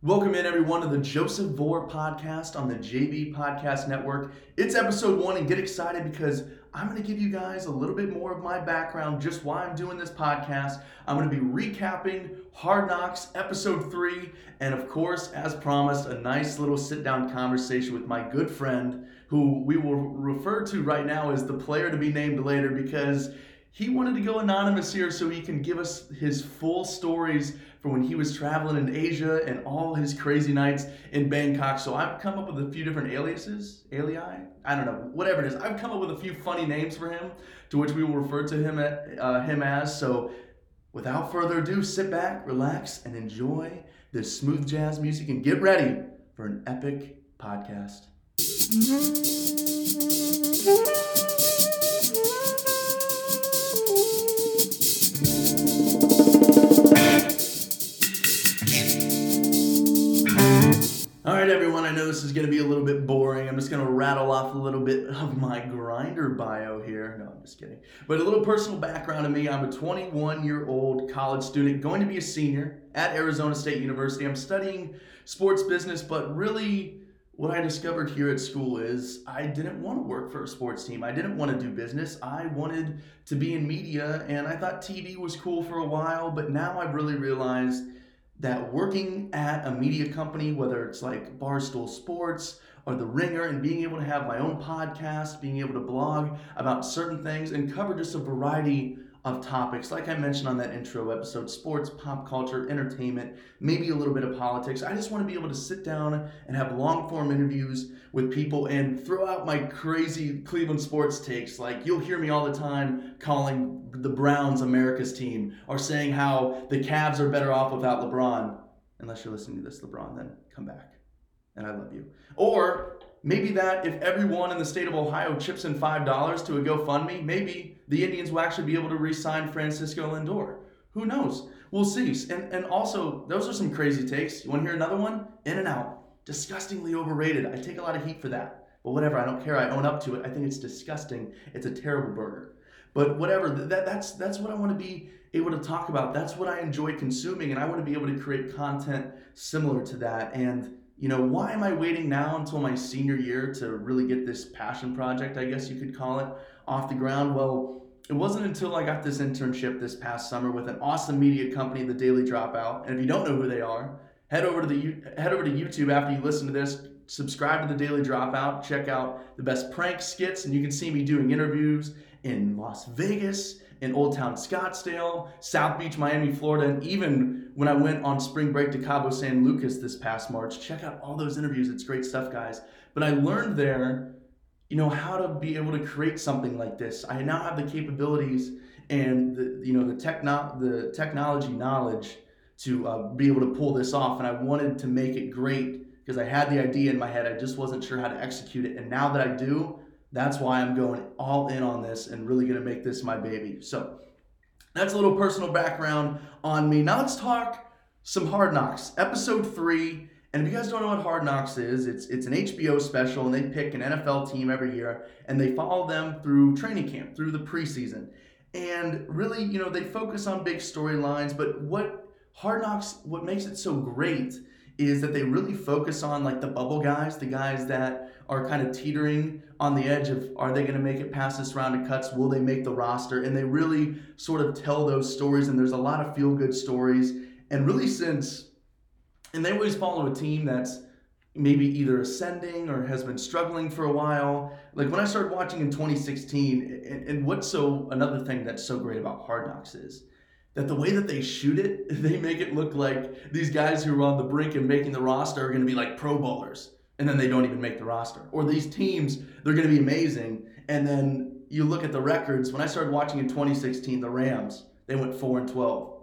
Welcome in, everyone, to the Joseph Vore podcast on the JV Podcast Network. It's episode one, and get excited because I'm going to give you guys a little bit more of my background, just why I'm doing this podcast. I'm going to be recapping Hard Knocks episode three, and of course, as promised, a nice little sit down conversation with my good friend, who we will refer to right now as the player to be named later because he wanted to go anonymous here so he can give us his full stories for when he was traveling in Asia and all his crazy nights in Bangkok. So I've come up with a few different aliases, alii, I don't know, whatever it is. I've come up with a few funny names for him, to which we will refer to him at, uh, him as. So without further ado, sit back, relax, and enjoy this smooth jazz music, and get ready for an epic podcast. Know this is going to be a little bit boring. I'm just going to rattle off a little bit of my grinder bio here. No, I'm just kidding. But a little personal background of me I'm a 21 year old college student, going to be a senior at Arizona State University. I'm studying sports business, but really, what I discovered here at school is I didn't want to work for a sports team. I didn't want to do business. I wanted to be in media, and I thought TV was cool for a while, but now I've really realized that working at a media company, whether it's like Barstool Sports or The Ringer, and being able to have my own podcast, being able to blog about certain things and cover just a variety of topics. Like I mentioned on that intro episode sports, pop culture, entertainment, maybe a little bit of politics. I just want to be able to sit down and have long form interviews with people and throw out my crazy Cleveland sports takes. Like you'll hear me all the time calling the Browns America's team or saying how the Cavs are better off without LeBron. Unless you're listening to this, LeBron, then come back. And I love you. Or maybe that if everyone in the state of Ohio chips in $5 to a GoFundMe, maybe the Indians will actually be able to re sign Francisco Lindor. Who knows? We'll see. And, and also, those are some crazy takes. You want to hear another one? In and out. Disgustingly overrated. I take a lot of heat for that. But whatever, I don't care. I own up to it. I think it's disgusting. It's a terrible burger. But whatever, that, that's that's what I want to be able to talk about. That's what I enjoy consuming, and I want to be able to create content similar to that. And you know, why am I waiting now until my senior year to really get this passion project, I guess you could call it, off the ground? Well, it wasn't until I got this internship this past summer with an awesome media company, The Daily Dropout. And if you don't know who they are, head over to the head over to YouTube after you listen to this. Subscribe to The Daily Dropout. Check out the best prank skits, and you can see me doing interviews in Las Vegas, in Old Town Scottsdale, South Beach, Miami, Florida, and even when I went on spring break to Cabo San Lucas this past March. Check out all those interviews. It's great stuff, guys. But I learned there, you know, how to be able to create something like this. I now have the capabilities and the, you know, the techno- the technology knowledge to uh, be able to pull this off. And I wanted to make it great because I had the idea in my head. I just wasn't sure how to execute it. And now that I do, that's why I'm going all in on this and really going to make this my baby. So that's a little personal background on me. Now let's talk some Hard Knocks, episode three. And if you guys don't know what Hard Knocks is, it's it's an HBO special, and they pick an NFL team every year, and they follow them through training camp, through the preseason, and really, you know, they focus on big storylines. But what Hard Knocks, what makes it so great, is that they really focus on like the bubble guys, the guys that are kind of teetering on the edge of are they going to make it past this round of cuts? Will they make the roster? And they really sort of tell those stories, and there's a lot of feel good stories. And really, since, and they always follow a team that's maybe either ascending or has been struggling for a while. Like when I started watching in 2016, and, and what's so, another thing that's so great about Hard Knocks is, that the way that they shoot it, they make it look like these guys who are on the brink of making the roster are going to be like pro bowlers and then they don't even make the roster. Or these teams, they're going to be amazing, and then you look at the records. When I started watching in 2016, the Rams they went four and 12.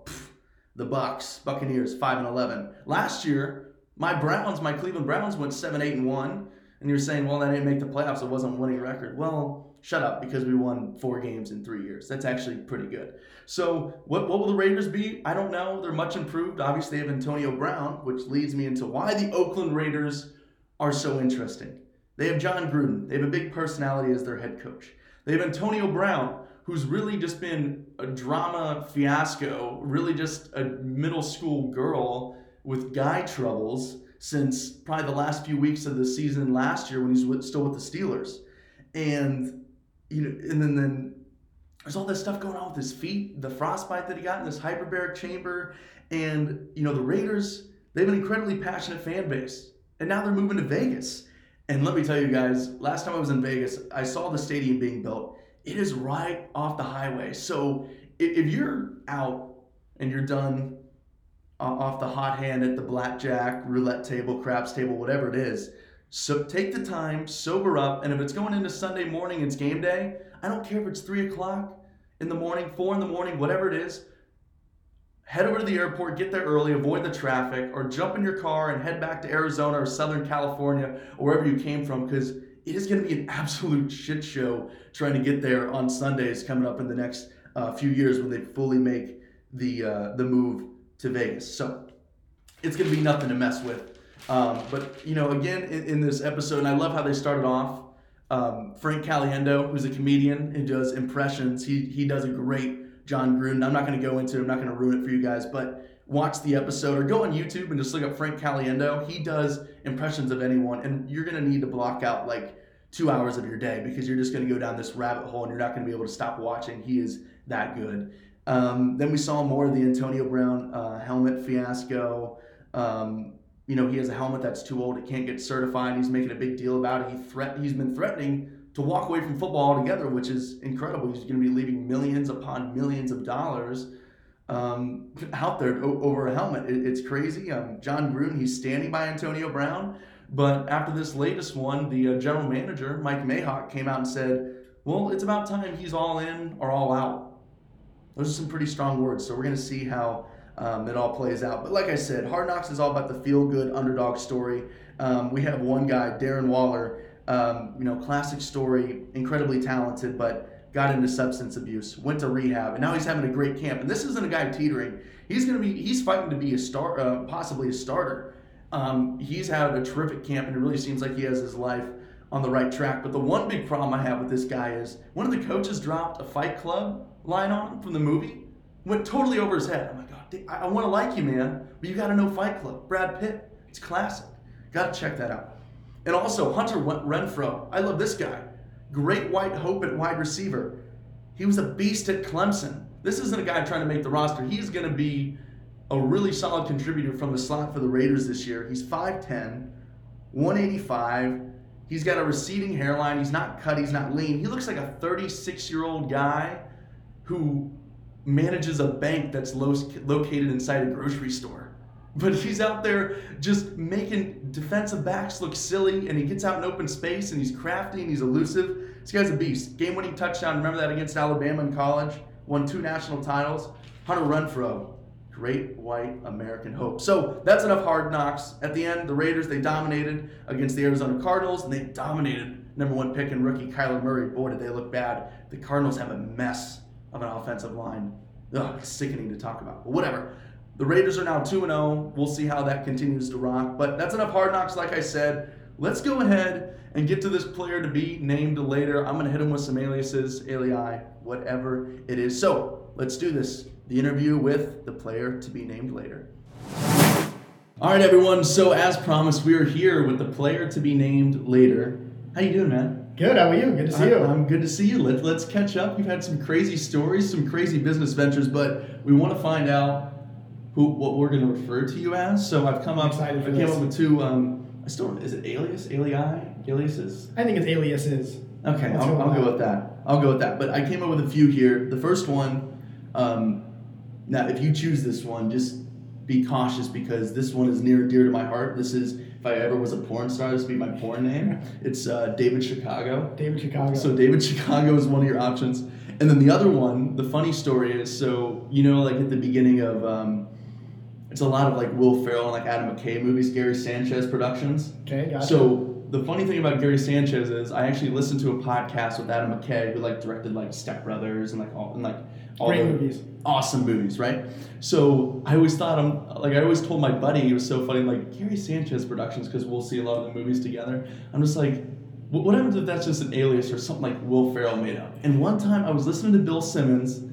The Bucks, Buccaneers, five and 11. Last year, my Browns, my Cleveland Browns went seven, eight, and one. And you're saying, well, that didn't make the playoffs. It wasn't winning record. Well, shut up because we won four games in three years. That's actually pretty good. So, what, what will the Raiders be? I don't know. They're much improved. Obviously, they have Antonio Brown, which leads me into why the Oakland Raiders are so interesting. They have Jon Gruden. They have a big personality as their head coach. They have Antonio Brown, who's really just been a drama fiasco, really just a middle school girl with guy troubles since probably the last few weeks of the season last year when he's with, still with the Steelers. And you know, and then then there's all this stuff going on with his feet, the frostbite that he got in this hyperbaric chamber, and you know the Raiders. They have an incredibly passionate fan base, and now they're moving to Vegas. And let me tell you guys, last time I was in Vegas, I saw the stadium being built. It is right off the highway. So if you're out and you're done uh, off the hot hand at the blackjack, roulette table, craps table, whatever it is, so take the time, sober up, and if it's going into Sunday morning, it's game day. I don't care if it's three o'clock in the morning, four in the morning, whatever it is. Head over to the airport, get there early, avoid the traffic, or jump in your car and head back to Arizona or Southern California or wherever you came from, because it is going to be an absolute shit show trying to get there on Sundays coming up in the next uh, few years when they fully make the uh, the move to Vegas. So it's going to be nothing to mess with. Um, but you know, again, in, in, this episode, and I love how they started off. Um, Frank Caliendo, who's a comedian and does impressions, he he does a great Jon Gruden. I'm not going to go into it. I'm not going to ruin it for you guys, but watch the episode or go on YouTube and just look up Frank Caliendo. He does impressions of anyone, and you're to need to block out like two hours of your day because you're just to go down this rabbit hole and you're not to be able to stop watching. He is that good. Um, then we saw more of the Antonio Brown uh, helmet fiasco. Um, you know, he has a helmet that's too old; it can't get certified. He's making a big deal about it. He threat he's been threatening to walk away from football altogether, which is incredible. He's going to be leaving millions upon millions of dollars um, out there over a helmet. It, it's crazy. Um, Jon Gruden, he's standing by Antonio Brown, but after this latest one, the uh, general manager Mike Mayock came out and said, "Well, it's about time he's all in or all out." Those are some pretty strong words. So we're going to see how um, it all plays out. But like I said, Hard Knocks is all about the feel good underdog story. Um, we have one guy, Darren Waller, um, you know, classic story, incredibly talented, but got into substance abuse, went to rehab, and now he's having a great camp. And this isn't a guy teetering. He's going to be, he's fighting to be a star, uh, possibly a starter. Um, he's had a terrific camp, and it really seems like he has his life on the right track. But the one big problem I have with this guy is one of the coaches dropped a fight club line on him from the movie. Went totally over his head. I'm like, oh, I, I want to like you, man, but you got to know Fight Club. Brad Pitt. It's classic. Got to check that out. And also, Hunter Renfrow. I love this guy. Great white hope at wide receiver. He was a beast at Clemson. This isn't a guy trying to make the roster. He's going to be a really solid contributor from the slot for the Raiders this year. He's 5'10, 185. He's got a receding hairline. He's not cut. He's not lean. He looks like a 36 year old guy who manages a bank that's lo- located inside a grocery store. But he's out there just making defensive backs look silly, and he gets out in open space, and he's crafty and he's elusive. This guy's a beast. Game-winning touchdown. Remember that against Alabama in college? Won two national titles. Hunter Renfrow, great white American hope. So that's enough hard knocks. At the end, the Raiders they dominated against the Arizona Cardinals, and they dominated number one pick and rookie Kyler Murray. Boy, did they look bad. The Cardinals have a mess of an offensive line. Ugh, sickening to talk about. But whatever. The Raiders are now 2 0. We'll see how that continues to rock. But that's enough hard knocks, like I said. Let's go ahead and get to this player to be named later. I'm going to hit him with some aliases, alii, whatever it is. So let's do this. The interview with the player to be named later. All right, everyone. So as promised, we are here with the player to be named later. How you doing, man? Good. How are you? Good to see I'm, you. I'm good to see you. Let, let's catch up. We've had some crazy stories, some crazy business ventures, but we want to find out who what we're going to refer to you as. So I've come up. I came this. up with two. Um, I still is it alias, alii, aliases? I think it's aliases. Okay, I'll, I'll go with that. I'll go with that. But I came up with a few here. The first one. Um, now, if you choose this one, just be cautious because this one is near and dear to my heart. This is if I ever was a porn star, this would be my porn name. It's uh, David Chicago. David Chicago. So David Chicago is one of your options. And then the other one, the funny story is so you know like at the beginning of um, it's a lot of like Will Ferrell and like Adam McKay movies, Gary Sanchez productions. Okay, gotcha. So the funny thing about Gary Sanchez is I actually listened to a podcast with Adam McKay who like directed like Step Brothers and like all and like all Great movies. Awesome movies, right? So I always thought I'm like I always told my buddy it was so funny like Gary Sanchez Productions because we'll see a lot of the movies together. I'm just like, what happens if that's just an alias or something like Will Ferrell made up? And one time I was listening to Bill Simmons,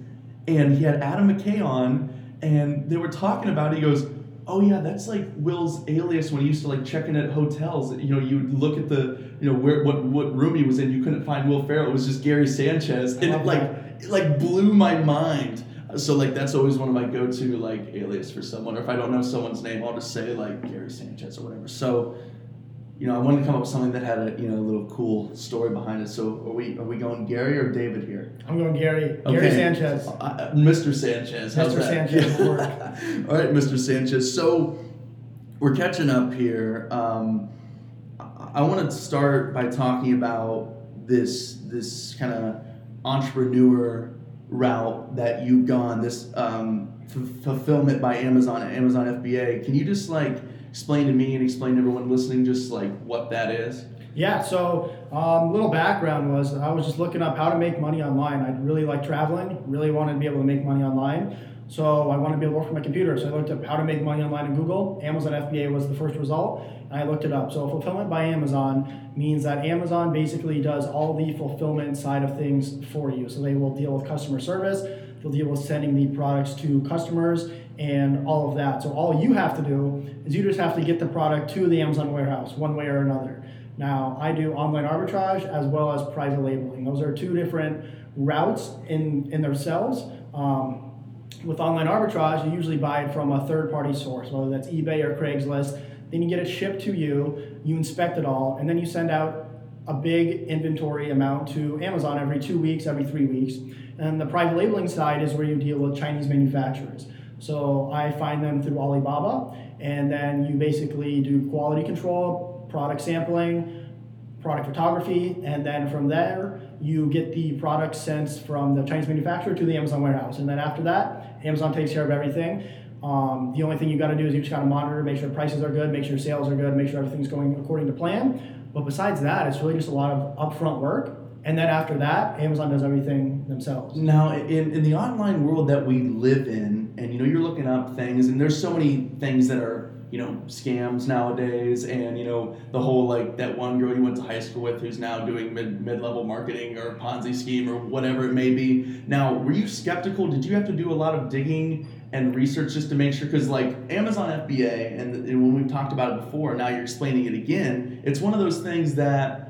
and he had Adam McKay on, and they were talking about. It. He goes, oh yeah, that's like Will's alias when he used to like check in at hotels. You know, you would look at the you know where what what room he was in, you couldn't find Will Ferrell. It was just Gary Sanchez, and it like it like blew my mind. So like that's always one of my go-to like alias for someone. Or if I don't know someone's name, I'll just say like Gary Sanchez or whatever. So you know, I wanted to come up with something that had a you know a little cool story behind it. So are we are we going Gary or David here? I'm going Gary. Gary Sanchez. Uh, uh, Mr. Sanchez. How's Mr. that? Sanchez work. All right, Mr. Sanchez. So we're catching up here. Um, I, I want to start by talking about this this kind of entrepreneur route that you've gone. This um, f- fulfillment by Amazon Amazon FBA. Can you just like explain to me and explain to everyone listening just like what that is? Yeah, so um, little background was I was just looking up how to make money online. I really like traveling, really wanted to be able to make money online. So I wanted to be able to work from my computer. So I looked up how to make money online in Google. Amazon FBA was the first result, and I looked it up. So fulfillment by Amazon means that Amazon basically does all the fulfillment side of things for you. So they will deal with customer service, they'll deal with sending the products to customers, and all of that. So all you have to do is you just have to get the product to the Amazon warehouse one way or another. Now, I do online arbitrage as well as private labeling. Those are two different routes in, in themselves. Um, with online arbitrage, you usually buy it from a third party source, whether that's eBay or Craigslist. Then you get it shipped to you, you inspect it all, and then you send out a big inventory amount to Amazon every two weeks, every three weeks. And the private labeling side is where you deal with Chinese manufacturers. So I find them through Alibaba, and then you basically do quality control, product sampling, product photography, and then from there you get the product sent from the Chinese manufacturer to the Amazon warehouse. And then after that, Amazon takes care of everything. Um, the only thing you got to do is you just got to monitor, make sure prices are good, make sure sales are good, make sure everything's going according to plan. But besides that, it's really just a lot of upfront work. And then after that, Amazon does everything themselves. Now, in, in the online world that we live in, and you know, you're looking up things, and there's so many things that are, you know, scams nowadays, and you know, the whole like that one girl you went to high school with who's now doing mid mid level marketing or Ponzi scheme or whatever it may be. Now, were you skeptical? Did you have to do a lot of digging and research just to make sure? Because like Amazon FBA, and, and when we've talked about it before, now you're explaining it again. It's one of those things that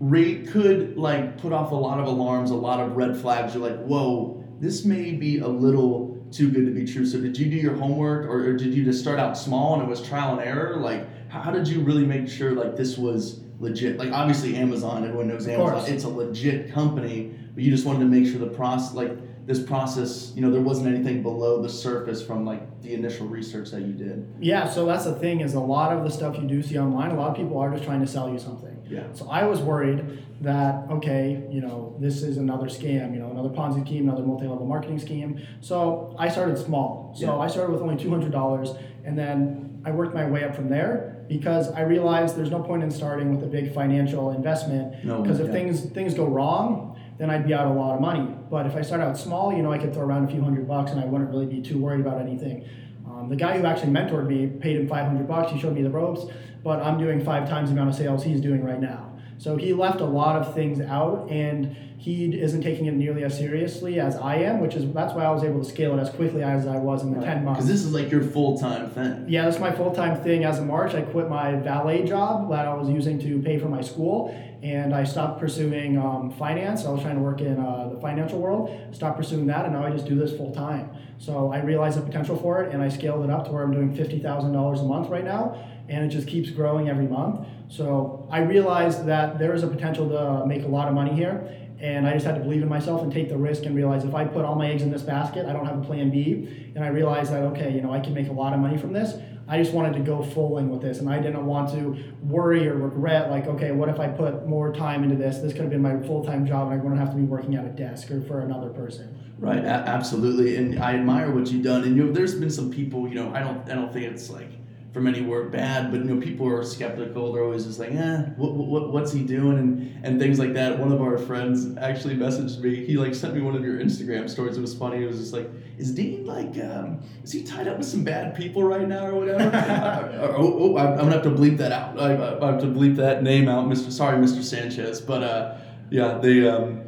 rate could like put off a lot of alarms, a lot of red flags. You're like, whoa, this may be a little too good to be true. So did you do your homework, or, or did you just start out small and it was trial and error? Like, how, how did you really make sure like this was legit? Like, obviously Amazon, everyone knows Of Amazon. course. It's a legit company, but you just wanted to make sure the process, like this process, you know, there wasn't anything below the surface from like the initial research that you did. Yeah, so that's the thing is a lot of the stuff you do see online, a lot of people are just trying to sell you something. Yeah. So I was worried that okay, you know, this is another scam, you know, another Ponzi scheme, another multi-level marketing scheme. So I started small. So Yeah. I started with only two hundred dollars, and then I worked my way up from there because I realized there's no point in starting with a big financial investment No, because if yeah. things things go wrong, then I'd be out a lot of money. But if I start out small, you know, I could throw around a few hundred bucks, and I wouldn't really be too worried about anything. Um, the guy who actually mentored me paid him 500 bucks. He showed me the ropes, but I'm doing five times the amount of sales he's doing right now. So he left a lot of things out, and he isn't taking it nearly as seriously as I am, which is that's why I was able to scale it as quickly as I was in the 10 months. Because this is like your full time thing. Yeah, that's my full time thing. As of March, I quit my valet job that I was using to pay for my school, and I stopped pursuing um, finance. I was trying to work in uh, the financial world, stopped pursuing that, and now I just do this full time. So I realized the potential for it, and I scaled it up to where I'm doing fifty thousand dollars a month right now, and it just keeps growing every month. So I realized that there is a potential to make a lot of money here, and I just had to believe in myself and take the risk and realize if I put all my eggs in this basket, I don't have a plan B. And I realized that okay, you know, I can make a lot of money from this. I just wanted to go full in with this, and I didn't want to worry or regret like, okay, what if I put more time into this? This could have been my full time job, and I wouldn't have to be working at a desk or for another person. Right, a- absolutely, and I admire what you've done. And you know, there's been some people, you know, I don't, I don't think it's like from anywhere bad, but you know, people are skeptical. They're always just like, eh, what, what, what's he doing, and and things like that. One of our friends actually messaged me. He like sent me one of your Instagram stories. It was funny. It was just like, is Dean like, um, is he tied up with some bad people right now or whatever? Uh, oh, oh, I'm I'm gonna have to bleep that out. I, I I have to bleep that name out, Mr. Sorry, Mr. Sanchez. But uh, yeah, they. Um,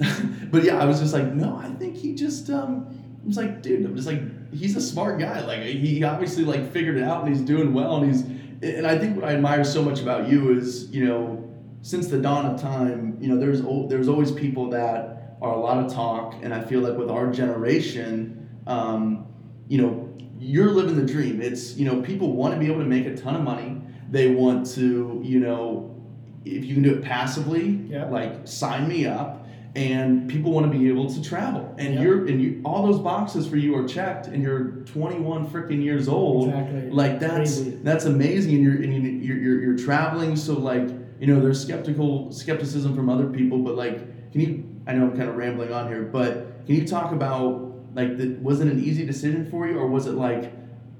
but yeah, I was just like, no, I think he just, um, I'm just like, dude, I'm just like, he's a smart guy. Like he obviously like figured it out and he's doing well and he's and I think what I admire so much about you is, you know, since the dawn of time, you know, there's there's always people that are a lot of talk, and I feel like with our generation, um, you know, you're living the dream. It's you know, people want to be able to make a ton of money. They want to, you know, if you can do it passively, Yeah. like sign me up. And people want to be able to travel, and Yeah. you're and you all those boxes for you are checked, and you're 21 freaking years old. Exactly. Like that's Crazy. that's amazing, and you're and you- you're, you're you're traveling. So like you know, there's skeptical skepticism from other people, but like, can you? I know I'm kind of rambling on here, but can you talk about like, the, was it an easy decision for you, or was it like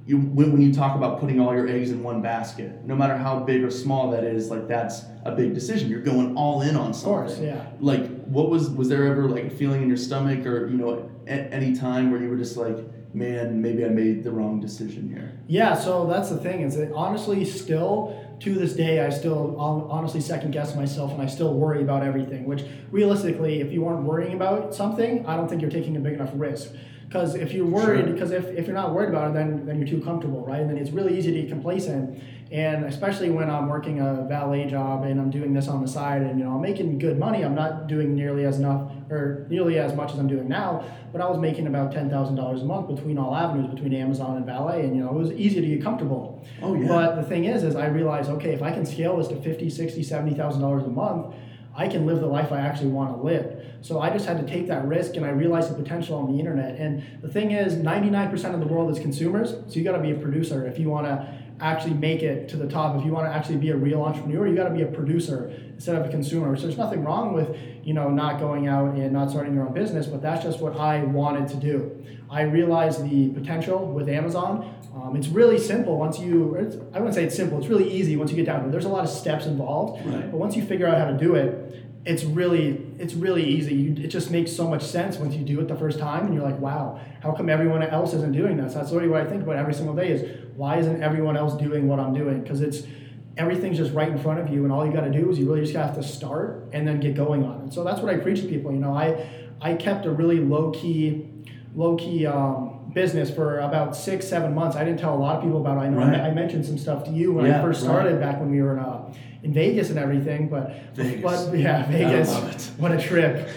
you when, when you talk about putting all your eggs in one basket, no matter how big or small that is, like that's a big decision. You're going all in on Of something. course, yeah. Like, what was was there ever like a feeling in your stomach, or you know, at any time where you were just like, man, maybe I made the wrong decision here? Yeah, so that's the thing is that honestly, still to this day, I still honestly second guess myself and I still worry about everything. Which realistically, if you aren't worrying about something, I don't think you're taking a big enough risk. Because if you're worried, Sure. because if, if you're not worried about it, then then you're too comfortable, right? And then it's really easy to get complacent. And especially when I'm working a valet job and I'm doing this on the side, and you know I'm making good money. I'm not doing nearly as enough or nearly as much as I'm doing now, but I was making about ten thousand dollars a month between all avenues, between Amazon and valet, and you know it was easy to get comfortable. Oh yeah. But the thing is, is I realized, okay, if I can scale this to 50, 60, 70,000 dollars a month, I can live the life I actually want to live. So I just had to take that risk and I realized the potential on the internet. And the thing is, 99% of the world is consumers. So you got to be a producer if you want to actually make it to the top. If you want to actually be a real entrepreneur, you got to be a producer instead of a consumer. So there's nothing wrong with, you know, not going out and not starting your own business, but that's just what I wanted to do. I realized the potential with Amazon. Um, it's really simple once you, I wouldn't say it's simple, it's really easy once you get down to it. There's a lot of steps involved, Right. but once you figure out how to do it, it's really, it's really easy. You, it just makes so much sense once you do it the first time and you're like, wow, how come everyone else isn't doing this? That's literally what I think about every single day is why isn't everyone else doing what I'm doing? Because it's, everything's just right in front of you and all you got to do is you really just have to start and then get going on it. So that's what I preach to people. You know, I, I kept a really low key, low key um, business for about six, seven months. I didn't tell a lot of people about it. I know Right. I mentioned some stuff to you when Yeah, I first right. started back when we were in, uh, in Vegas and everything, but, Vegas. but yeah, Vegas, what a trip.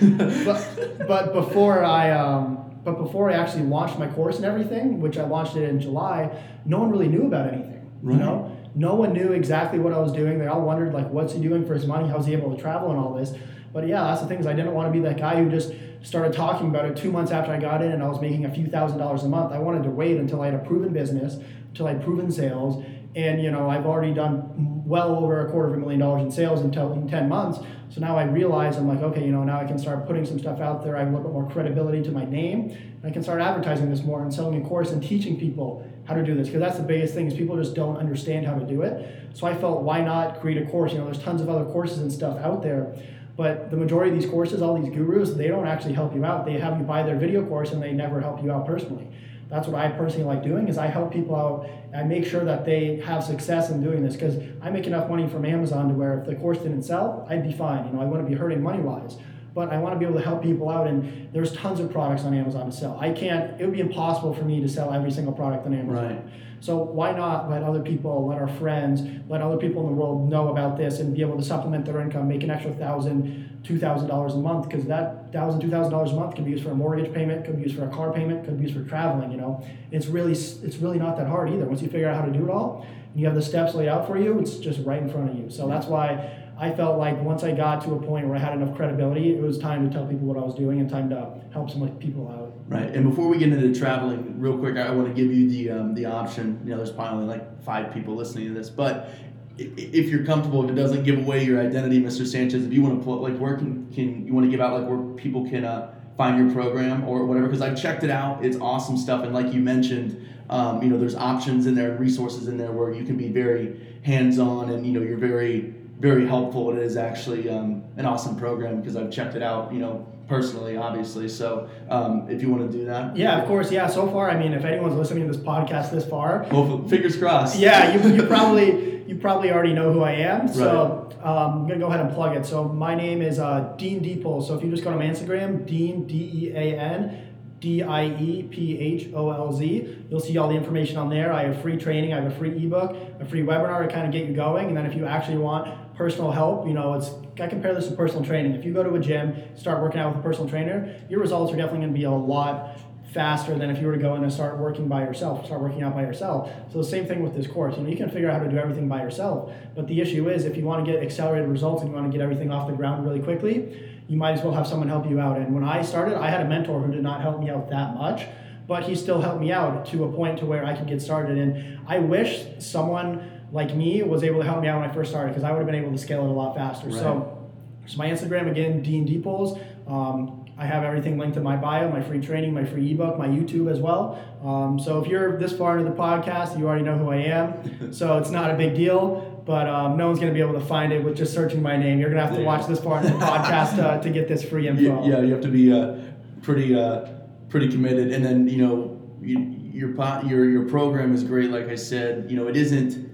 but, but before I, um, but before I actually launched my course and everything, which I launched it in July, no one really knew about anything. Right. You know, no one knew exactly what I was doing. They all wondered like, what's he doing for his money? How's he able to travel and all this? But yeah, that's the thing is I didn't want to be that guy who just started talking about it two months after I got in and I was making a few thousand dollars a month. I wanted to wait until I had a proven business, until I had proven sales, and you know I've already done well over a quarter of a million dollars in sales until in ten months. So now I realize I'm like, okay, you know, now I can start putting some stuff out there. I have a little bit more credibility to my name. And I can start advertising this more and selling a course and teaching people how to do this because that's the biggest thing is people just don't understand how to do it. So I felt why not create a course? You know, there's tons of other courses and stuff out there. But the majority of these courses, all these gurus, they don't actually help you out. They have you buy their video course and they never help you out personally. That's what I personally like doing is I help people out. I make sure that they have success in doing this because I make enough money from Amazon to where if the course didn't sell, I'd be fine. You know, I wouldn't be hurting money wise. But I want to be able to help people out, and there's tons of products on Amazon to sell. I can't. It would be impossible for me to sell every single product on Amazon. Right. So why not let other people, let our friends, let other people in the world know about this and be able to supplement their income, make an extra thousand, two thousand dollars a month? Because that thousand, two thousand dollars $2,000 a month can be used for a mortgage payment, could be used for a car payment, could be used for traveling. You know, it's really, it's really not that hard either. Once you figure out how to do it all, and you have the steps laid out for you, it's just right in front of you. So that's why I felt like once I got to a point where I had enough credibility, it was time to tell people what I was doing and time to help some people out. Right. And before we get into the traveling, real quick, I want to give you the um, the option. You know, there's probably like five people listening to this, but if you're comfortable, if it doesn't give away your identity, Mr. Sanchez, if you want to put like where can can you want to give out like where people can uh, find your program or whatever? Because I've checked it out. It's awesome stuff, and like you mentioned, um, you know, there's options in there, resources in there where you can be very hands on, and you know, you're very very helpful. It is actually um, an awesome program because I've checked it out. You know. Personally, obviously, so um, if you want to do that, Yeah, of course. Yeah, so far, I mean, if anyone's listening to this podcast this far, Hopefully, fingers crossed. yeah, you, you probably you probably already know who I am. So um, I'm gonna go ahead and plug it. So my name is uh, Dean Diepholz. So if you just go to my Instagram, Dean D E A N D I E P H O L Z. You'll see all the information on there. I have free training, I have a free ebook, a free webinar to kind of get you going. And then if you actually want personal help, you know, it's I compare this to personal training. If you go to a gym, start working out with a personal trainer, your results are definitely going to be a lot faster than if you were to go in and start working by yourself, start working out by yourself. So the same thing with this course. You know, you can figure out how to do everything by yourself, but the issue is if you want to get accelerated results and you want to get everything off the ground really quickly, you might as well have someone help you out. And when I started, I had a mentor who did not help me out that much, but he still helped me out to a point to where I could get started. And I wish someone like me was able to help me out when I first started because I would have been able to scale it a lot faster. Right. So, so my Instagram again, Dean Diepholz. Um, I have everything linked in my bio, my free training, my free ebook, my YouTube as well. Um, so if you're this far into the podcast, you already know who I am. so it's not a big deal, but um, no one's going to be able to find it with just searching my name. You're going to have to Yeah. watch this far into the podcast to, to get this free info. Yeah, yeah, you have to be uh, pretty uh, pretty committed, and then you know you, your your your program is great. Like I said, you know it isn't.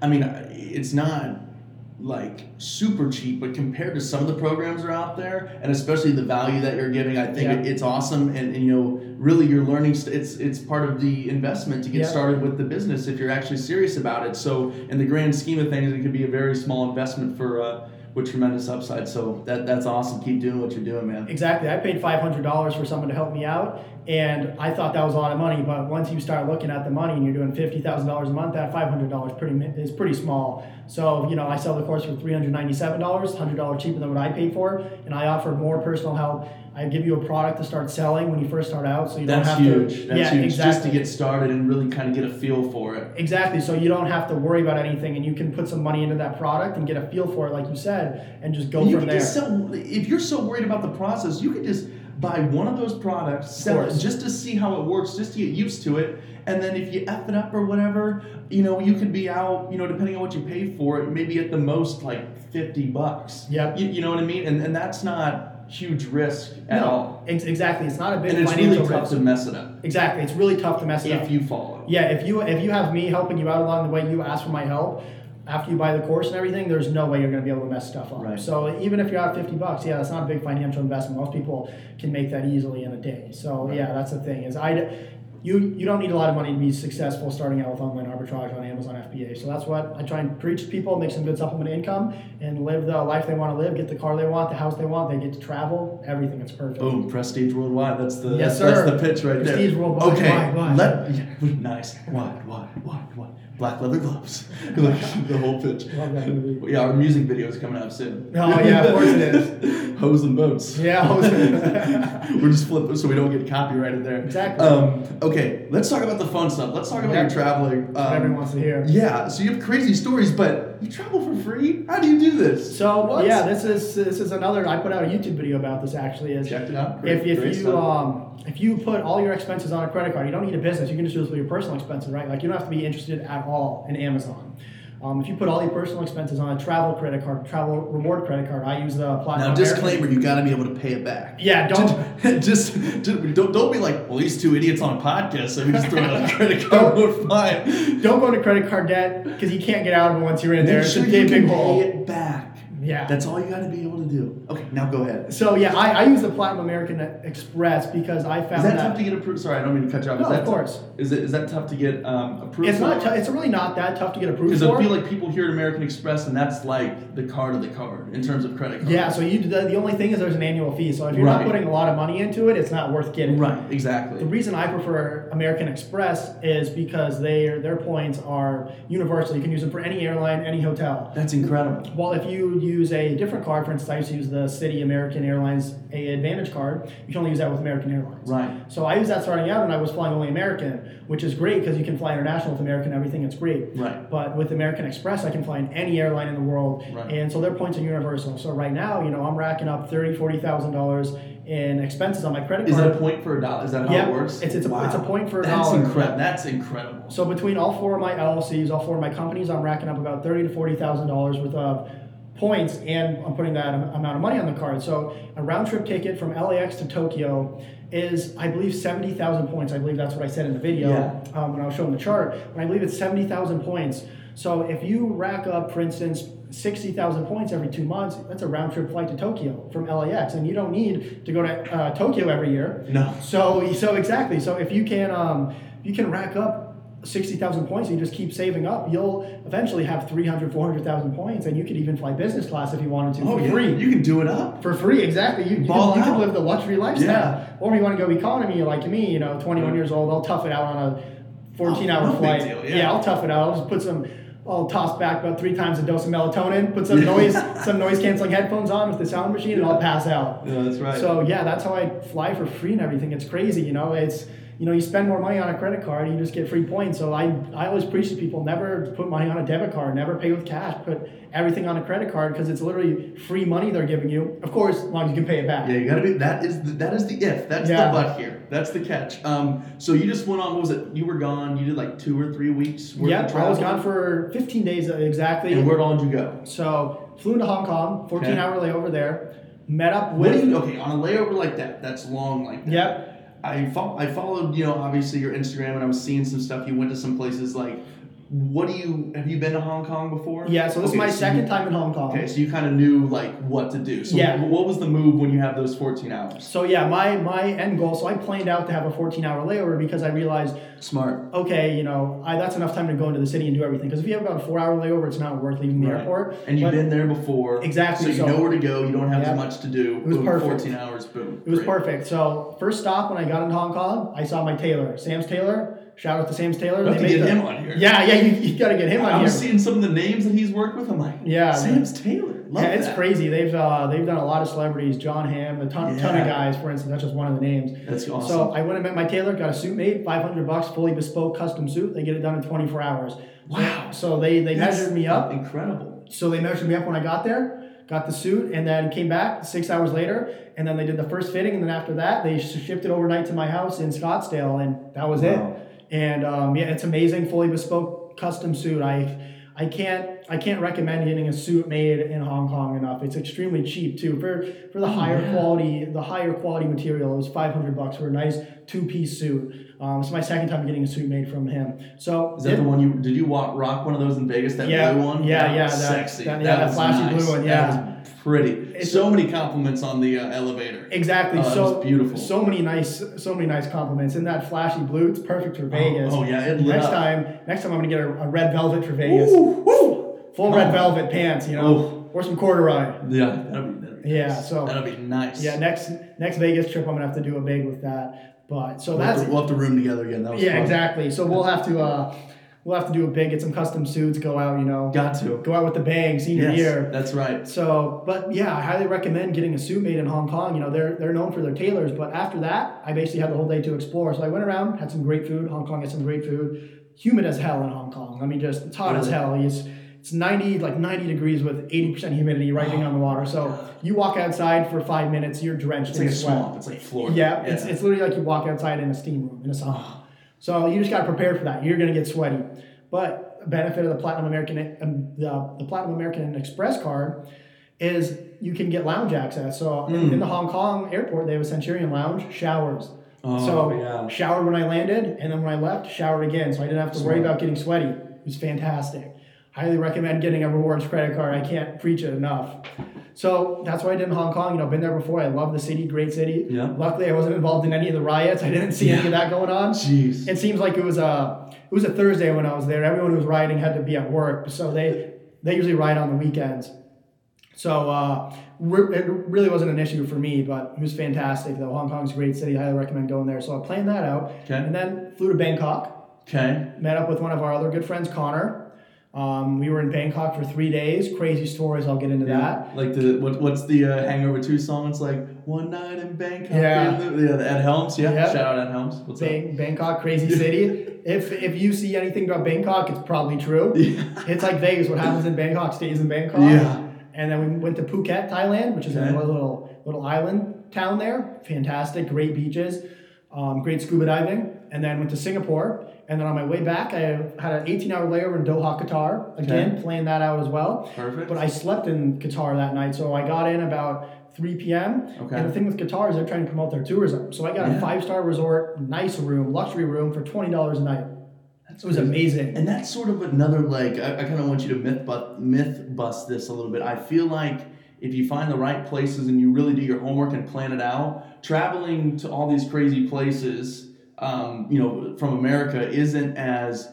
I mean, it's not like super cheap, but compared to some of the programs that are out there, and especially the value that you're giving, I think Yeah. it, it's awesome. And, and you know, really, you're learning. St- it's it's part of the investment to get Yeah. started with the business if you're actually serious about it. So, in the grand scheme of things, it could be a very small investment for uh, with tremendous upside. So that that's awesome. Keep doing what you're doing, man. Exactly. I paid five hundred dollars for someone to help me out, and I thought that was a lot of money. But once you start looking at the money and you're doing fifty thousand dollars a month, that five hundred dollars pretty is pretty small. So you know, I sell the course for three hundred ninety seven dollars, hundred dollars cheaper than what I paid for, and I offer more personal help. I give you a product to start selling when you first start out, so you That's don't have huge. to. That's yeah, huge. exactly. Just to get started and really kind of get a feel for it. Exactly. So you don't have to worry about anything, and you can put some money into that product and get a feel for it, like you said, and just go And you from can there. just sell, if you're so worried about the process, you could just buy one of those products, sell it just to see how it works, just to get used to it. And then if you F it up or whatever, you know, you could be out, you know, depending on what you pay for it, maybe at the most like 50 bucks. Yeah. You, you know what I mean? And, and that's not huge risk at No, all. ex- exactly. It's not a big And it's really tough risk. to mess it up Exactly. It's really tough to mess it up. if you follow. Yeah, if you if you have me helping you out along the way, you ask for my help after you buy the course and everything. There's no way you're going to be able to mess stuff up. Right. So even if you're out fifty bucks, yeah, that's not a big financial investment. Most people can make that easily in a day. So Right. yeah, that's the thing is I. You, you don't need a lot of money to be successful starting out with online arbitrage on Amazon FBA. So that's what I try and preach to people, make some good supplement income, and live the life they want to live, get the car they want, the house they want, they get to travel, everything. It's perfect. Boom, prestige worldwide. That's the Yes, that's, sir. that's the pitch right Prestige there. worldwide, Okay, wide, wide. let nice wide, wide, wide, wide. Black leather gloves. like the whole pitch. Love that movie. Yeah, our music video is coming out soon. Oh, yeah, of course it is. Hose and boats. Yeah, hose- We're just flipping so we don't get copyrighted there. Exactly. Um, okay, let's talk about the fun stuff. Let's talk about Yeah. your traveling. Um, everyone wants to hear. Yeah, so you have crazy stories, but you travel for free. How do you do this? So What? yeah, this is this is another. I put out a YouTube video about this actually. Is Checked it out. Great, if, if you stuff. um if you put all your expenses on a credit card, you don't need a business. You can just do this with your personal expenses, right? Like you don't have to be interested at all in Amazon. Um, if you put all your personal expenses on a travel credit card, travel reward credit card, I use the Platinum. Now, disclaimer: you got to be able to pay it back. Yeah, don't. just, just don't, don't be like, well, these two idiots on a podcast, so we just throw it on a credit card, we're fine. Don't go into credit card debt because you can't get out of it once you're in there. Make It's sure a you big, big pay it back. Yeah. That's all you got to be able to do. Okay, now go ahead. so yeah, I, I use the Platinum American Express because I found Is that tough to get approved? Sorry, I don't mean to cut you off. No, is that of course. Is it is that tough to get um, approved? It's not. T- it's really not that tough to get approved Because. I feel like people here at American Express, and that's like the card of the card in terms of credit card. Yeah, so you the, the only thing is there's an annual fee. So if you're Right. not putting a lot of money into it, it's not worth getting. Right. Exactly. The reason I prefer American Express is because they their points are universal. You can use them for any airline, any hotel. That's incredible. Well, if you use a different card, for instance, I used to use the City American Airlines A Advantage card. You can only use that with American Airlines. Right. So I used that starting out, and I was flying only American, which is great because you can fly international with American. Everything it's great. Right. But with American Express, I can fly in any airline in the world, Right. and so their points are universal. So right now, you know, I'm racking up thirty, forty thousand dollars in expenses on my credit card. Is that a point for a dollar? Is that how Yeah, it works? it's- it's a- it's a point for a That's dollar. incredible. That's incredible. So between all four of my LLCs, all four of my companies, I'm racking up about thirty to forty thousand dollars worth of points, and I'm putting that amount of money on the card. So a round trip ticket from LAX to Tokyo is, I believe, seventy thousand points. I believe that's what I said in the video Yeah. um, when I was showing the chart. And I believe it's seventy thousand points. So if you rack up, for instance, 60,000 points every two months, that's a round trip flight to Tokyo from LAX. And you don't need to go to uh, Tokyo every year. No. So, so exactly. So if you can, um, you can rack up 60,000 points and you just keep saving up, you'll eventually have 300, 400,000 points and you could even fly business class if you wanted to Oh, for yeah. free. You can do it up. For free, exactly. You, you, Ball can, you can live the luxury lifestyle. Yeah. Or if you want to go economy like me, you know, 21 mm-hmm. years old, I'll tough it out on a 14 Oh, hour no flight. deal, yeah. I'll tough it out. I'll just put some, I'll toss back about three times a dose of melatonin, put some noise, some noise canceling headphones on with the sound machine, and I'll pass out. Yeah, that's right. So yeah, that's how I fly for free and everything. It's crazy, you know. It's you know, you spend more money on a credit card, you just get free points. So I, I always preach to people: never put money on a debit card, never pay with cash. Put everything on a credit card because it's literally free money they're giving you. Of course, as long as you can pay it back. Yeah, you gotta be. That is the, that is the if. That's Yeah. the but here. That's the catch. Um, so you just went on. What was it? You were gone. You did like two or three weeks. Of I was gone for 15 days exactly. And where all did you go? So flew into Hong Kong, 14 Okay. hour layover there. Met up with. you? Okay, on a layover like that, that's long like that. Yep. I fo- I followed you know obviously your Instagram and I was seeing some stuff. You went to some places like. What do you have you been to Hong Kong before? Yeah. So this Okay, is my so second you- time in Hong Kong. Okay, so you kind of knew like what to do. So Yeah. what was the move when you have those 14 hours? So yeah, my my end goal. So I planned out to have a 14 hour layover because I realized Smart. okay, you know, I, that's enough time to go into the city and do everything. Because if you have about a four hour layover, it's not worth leaving the Right. airport. And you've But been there before. Exactly, So you so- know where to go. You don't have Yeah. as much to do. It was boom, perfect. 14 hours. Boom. It was Great. perfect. So first stop when I got into Hong Kong, I saw my tailor, Sam's Tailor. Shout out to Sam's Tailor. We have to get the- him on here. Yeah, yeah, you, you got to get him on here. I here. was seeing some of the names that he's worked with. I'm like, Yeah. Sam's Tailor. Love yeah, it's that. crazy. They've uh, they've done a lot of celebrities. Jon Hamm, a ton, ton of guys. For instance, that's just one of the names. That's awesome. So I went and met my tailor, got a suit made, 500 bucks, fully bespoke custom suit. They get it done in 24 hours. wow. So they they That's measured me up. Incredible. So they measured me up when I got there, got the suit, and then came back six hours later, and then they did the first fitting, and then after that they sh- shipped it overnight to my house in Scottsdale, and that was Wow. it. And um, yeah, it's amazing, fully bespoke custom suit. I I can't I can't recommend getting a suit made in Hong Kong enough. It's extremely cheap too for for the higher yeah. quality the higher quality material. It was five hundred bucks for a nice two piece suit. Um, it's my second time getting a suit made from him. So Is that the one you did you walk, rock one of those in Vegas? That Yeah, blue one? yeah, That yeah, that- sexy. that- yeah, that was flashy nice. blue one, That yeah. pretty. It's so many compliments on the uh, elevator. Exactly. Oh, that so was beautiful. So many nice, so many nice compliments. In that flashy blue, it's perfect for Vegas. Oh, yeah, it lit next up. time, next time I'm gonna get a, a red velvet for Vegas. Ooh, woo. Full Oh. red velvet pants, you know, or some corduroy. Yeah, that'll be, that'll be Yeah, nice. so- that'll be nice. Yeah, next next Vegas trip, I'm gonna have to do a big with that. But so we'll have, that's to, we'll have to room together again. That was yeah, fun. exactly. So we'll have to uh, we'll have to do a big, get some custom suits, go out, you know, Got to. go out with the bang, senior Yes, year. that's right. So, but yeah, I highly recommend getting a suit made in Hong Kong. You know, they're they're known for their tailors. But after that, I basically had the whole day to explore. So I went around, had some great food. Hong Kong has some great food. Humid as hell in Hong Kong. I mean, just it's hot as hell. It's it's ninety like ninety degrees with eighty percent humidity right being on the water. So you walk outside for five minutes, you're drenched It's in like a sweat. swamp. It's like Florida. Yeah, it's it's literally like you walk outside in a steam room in a sauna. So you just got to prepare for that. You're going to get sweaty. But a benefit of the Platinum American um, the, the Platinum American Express card is you can get lounge access. So Mm. in the Hong Kong airport, they have a Centurion lounge, showers. Oh, so yeah. showered when I landed, and then when I left, showered again. So I didn't have to worry about getting sweaty. It was fantastic. Highly recommend getting a rewards credit card. I can't preach it enough. So that's what I did in Hong Kong. You know, been there before. I love the city, great city. Yeah. Luckily, I wasn't involved in any of the riots. I didn't see any of that going on. Jeez. It seems like it was a it was a Thursday when I was there. Everyone who was rioting had to be at work, so they they usually riot on the weekends. So uh, re- it really wasn't an issue for me, but it was fantastic. Though Hong Kong's a great city, I highly recommend going there. So I planned that out, Okay. and then flew to Bangkok. Okay. Met up with one of our other good friends, Connor. Um, we were in Bangkok for three days. Crazy stories. I'll get into that. Like the what, what's the uh, Hangover Two song? It's like one night in Bangkok. Yeah. yeah. Helms. Yeah. Yeah. Shout out Ed Helms. What's up? Bangkok, crazy city. if if you see anything about Bangkok, it's probably true. Yeah. It's like Vegas. What happens in Bangkok stays in Bangkok. Yeah. And then we went to Phuket, Thailand, which is Okay. a little little island town there. Fantastic, great beaches, um, great scuba diving. And then went to Singapore. And then on my way back, I had an 18 hour layover in Doha, Qatar. Again, playing that out as well. Perfect. But I slept in Qatar that night, so I got in about 3 p.m. Okay. And the thing with Qatar is they're trying to promote their tourism. So I got Yeah. a five star resort, nice room, luxury room for $20 a night. it was amazing. And that's sort of another like I, I kind of want you to myth bust, myth bust this a little bit. I feel like if you find the right places and you really do your homework and plan it out, traveling to all these crazy places, um, you know, from America isn't as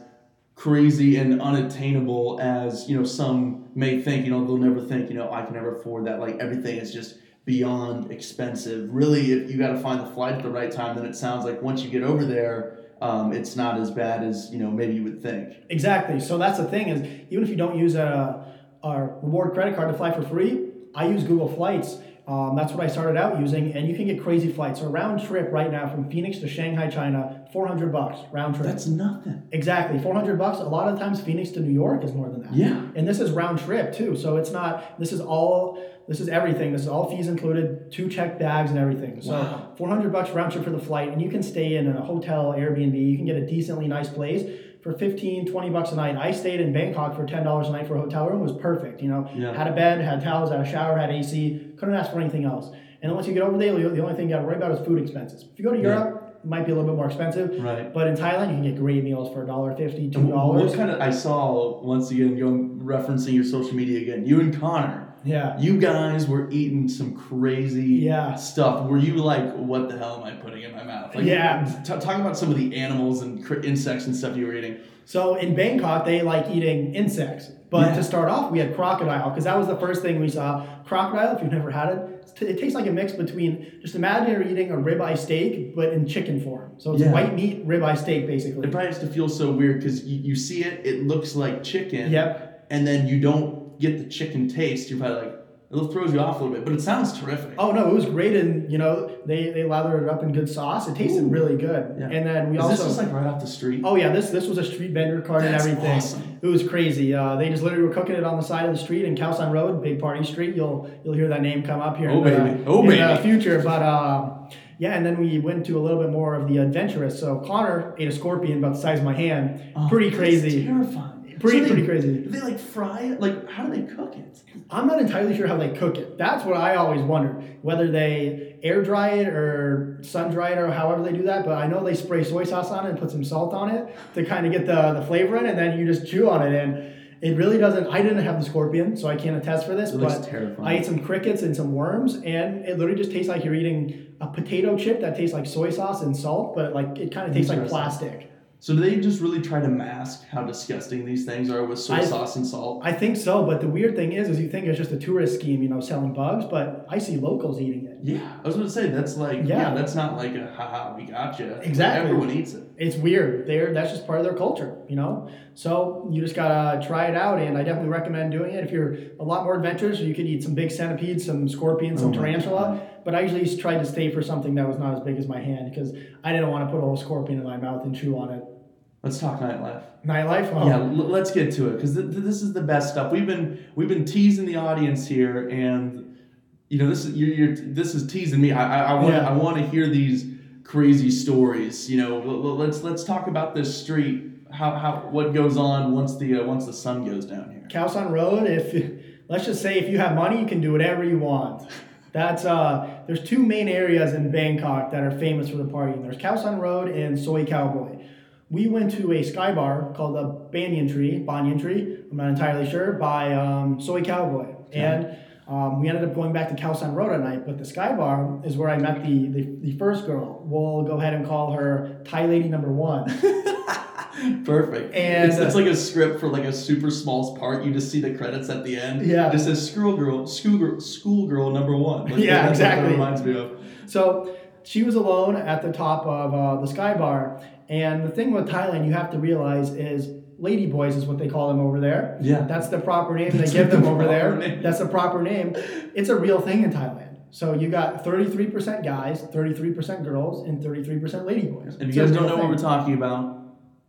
crazy and unattainable as you know some may think. You know, they'll never think. You know, I can never afford that. Like everything is just beyond expensive. Really, if you got to find the flight at the right time, then it sounds like once you get over there um, it's not as bad as you know maybe you would think. Exactly. So that's the thing is even if you don't use a, a reward credit card to fly for free, I use Google Flights. Um, that's what I started out using, and you can get crazy flights. So round trip right now from Phoenix to Shanghai, China, four hundred bucks round trip. That's nothing. Exactly, four hundred bucks. A lot of times Phoenix to New York is more than that. Yeah. And this is round trip too, so it's not. This is all. This is everything. This is all fees included, two check bags and everything. So Wow. four hundred bucks round trip for the flight, and you can stay in a hotel, Airbnb. You can get a decently nice place for 15, 20 bucks a night. I stayed in Bangkok for ten dollars a night for a hotel room. It was perfect. You know, Yeah. had a bed, had towels, had a shower, had AC. Couldn't ask for anything else. And then once you get over there, the only thing you got to worry about is food expenses. If you go to Yeah. Europe, it might be a little bit more expensive. Right. But in Thailand, you can get great meals for $1.50, $2. And What kind of I saw once again going referencing your social media again. You and Connor, Yeah. you guys were eating some crazy Yeah. stuff. Were you like, what the hell am I putting in my mouth? Like, Yeah. T- talk about some of the animals and cr- insects and stuff you were eating. So in Bangkok, they like eating insects. But Yeah. to start off, we had crocodile because that was the first thing we saw. Crocodile, if you've never had it, it tastes like a mix between just imagine you're eating a ribeye steak, but in chicken form. So it's Yeah. white meat ribeye steak, basically. It probably has to feel so weird because you, you see it, it looks like chicken. Yep. And then you don't get the chicken taste. You're probably like, it throws you off a little bit, but it sounds terrific. Oh no, it was great, and you know they they lathered it up in good sauce. It tasted Ooh. really good. Yeah. And then we Is also this just like right off the street? Oh yeah, this this was a street vendor cart That's and everything. awesome. It was crazy. Uh, they just literally were cooking it on the side of the street in Khaosan Road, Big Party Street. You'll you'll hear that name come up here Oh, in, the, baby. Oh, in the future. But uh, yeah, and then we went to a little bit more of the adventurous. So Connor ate a scorpion about the size of my hand. Oh, pretty crazy. terrifying. Pretty So they- pretty crazy. Do they like fry it? Like, how do they cook it? I'm not entirely sure how they cook it. That's what I always wondered. Whether they air dry it or sun dry it or however they do that. But I know they spray soy sauce on it and put some salt on it to kind of get the, the flavor in, and then you just chew on it. And it really doesn't. I didn't have the scorpion, so I can't attest for this. It looks but terrifying. I ate some crickets and some worms, and it literally just tastes like you're eating a potato chip that tastes like soy sauce and salt, but like it kind of tastes like plastic. So do they just really try to mask how disgusting these things are with soy I- sauce and salt? I think so, but the weird thing is, is you think it's just a tourist scheme, you know, selling bugs, but I see locals eating it. Yeah, I was going to say that's like yeah. Yeah. that's not like a haha we got you. Exactly. everyone eats it. It's weird. They're that's just part of their culture, you know. So you just gotta try it out, and I definitely recommend doing it. If you're a lot more adventurous, you could eat some big centipedes, some scorpions, some Oh tarantula. But I usually tried to stay for something that was not as big as my hand because I didn't want to put a whole scorpion in my mouth and chew on it. Let's talk nightlife. Nightlife. Oh. Yeah, l- let's get to it because th- th- this is the best stuff. We've been we've been teasing the audience here, and you know this is you're, you're this is teasing me. I I, I want Yeah. I want to hear these crazy stories. You know, let's let's talk about this street. How how what goes on once the uh, once the sun goes down here. Khaosan Road. If let's just say if you have money, you can do whatever you want. That's uh. There's two main areas in Bangkok that are famous for the partying. There's Khaosan Road and Soi Cowboy. We went to a sky bar called the Banyan Tree, Banyan Tree. I'm not entirely sure by um, Soi Cowboy, and um, we ended up going back to Khaosan Road at night. But the sky bar is where I met the, the the first girl. We'll go ahead and call her Thai Lady Number One. Perfect. And- it's, it's like a script for like a super small part. You just see the credits at the end. Yeah. It just says schoolgirl, schoolgirl, schoolgirl number one. Like, Yeah, that's what that exactly. reminds me of. So she was alone at the top of uh, the sky bar. And the thing with Thailand, you have to realize is lady boys is what they call them over there. Yeah. That's the proper name they give the them over there. name. That's the proper name. It's a real thing in Thailand. So you got 33% guys, 33% girls, and 33% lady boys. If you guys don't know what we're talking about,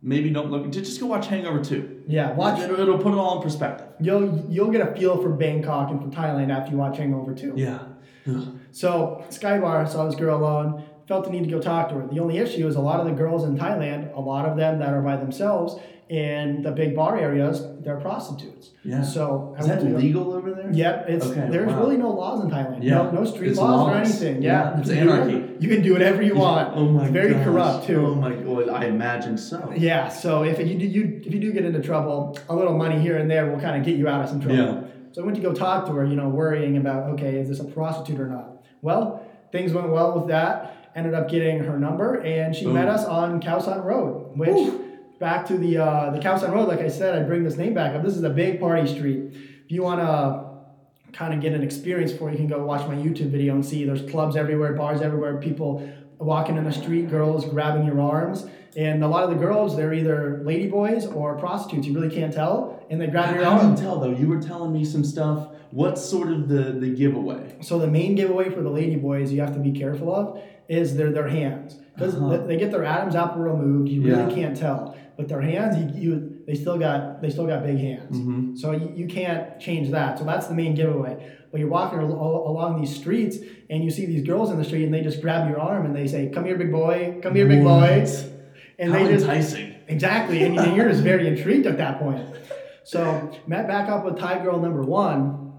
maybe don't look. Just go watch Hangover Two. Yeah, watch. It'll, it'll put it all in perspective. You'll you'll get a feel for Bangkok and for Thailand after you watch Hangover 2. Yeah. So Skybar saw this girl alone, felt the need to go talk to her. The only issue is a lot of the girls in Thailand, a lot of them that are by themselves in the big bar areas, they're prostitutes. Yeah. So Is that legal over there? Yep, it's Okay, there's wow. really no laws in Thailand. Yeah, No, no street it's laws or anything. Yeah, Yeah, it's you can anarchy. whatever- You can do whatever you oh want. Oh my It's very gosh. corrupt too. Oh my. god. I imagine so. Yeah, so if you do you if you do get into trouble, a little money here and there will kind of get you out of some trouble. Yeah. So I went to go talk to her, you know, worrying about okay, is this a prostitute or not? Well, things went well with that. Ended up getting her number, and she Boom. met us on Khaosan Road, which. Woo. Back to the uh, the Khaosan Road, like I said, I bring this name back up. This is a big party street. If you want to kind of get an experience for it, you can go watch my YouTube video and see there's clubs everywhere, bars everywhere, people walking in the street, girls grabbing your arms. And a lot of the girls, they're either ladyboys or prostitutes. You really can't tell. And they grab your How do you arm. tell though? You were telling me some stuff. What's sort of the the giveaway? So the main giveaway for the ladyboys you have to be careful of is their, their hands. Because Uh-huh. they get their Adam's apple removed, you really Yeah. can't tell. But their hands, you, you they still got they still got big hands. Mm-hmm. So you, you can't change that. So that's the main giveaway. But you're walking al- al- along these streets and you see these girls in the street and they just grab your arm and they say, "Come here, big boy. Come here, big boy." And How they just enticing. exactly, and you- you're just very intrigued at that point. So met back up with Thai girl number one,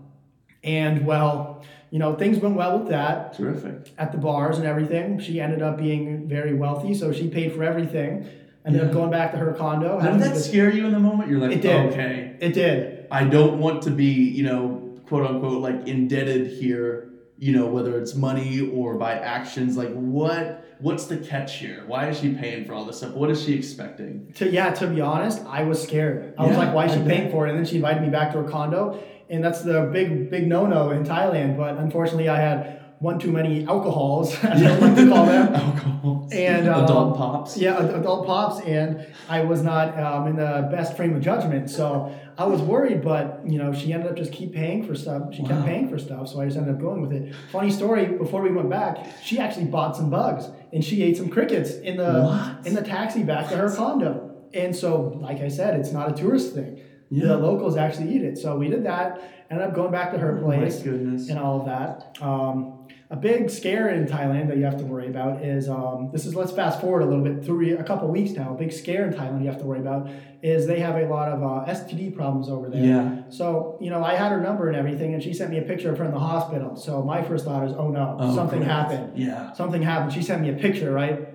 and well, you know things went well with that Terrific. at the bars and everything. She ended up being very wealthy, so she paid for everything. Ended up going back to her condo. Did that scare you in the moment? You're like, It did. okay, It did. I don't want to be, you know, quote unquote, like indebted here. You know, whether it's money or by actions. Like, what? What's the catch here? Why is she paying for all this stuff? What is she expecting? To yeah, to be honest, I was scared. I was like, why is she paying for it? And then she invited me back to her condo, and that's the big big no no in Thailand. But unfortunately, I had one too many alcohols, as I like to call them. Alcohol. And, um, adult pops. Yeah, adult pops, and I was not um, in the best frame of judgment, so I was worried. But you know, she ended up just keep paying for stuff. She Wow. kept paying for stuff, so I just ended up going with it. Funny story: before we went back, she actually bought some bugs, and she ate some crickets in the What? in the taxi back to her condo. And so, like I said, it's not a tourist thing. Yeah. The locals actually eat it. So we did that. Ended up going back to her Oh place goodness. and all of that. Um, a big scare in Thailand that you have to worry about is um, this is let's fast forward a little bit through a couple weeks now. A big scare in Thailand you have to worry about is they have a lot of uh, STD problems over there. Yeah. So you know I had her number and everything, and she sent me a picture of her in the hospital. So my first thought is, oh no, Oh, something happened. Yeah. Something happened. She sent me a picture, right?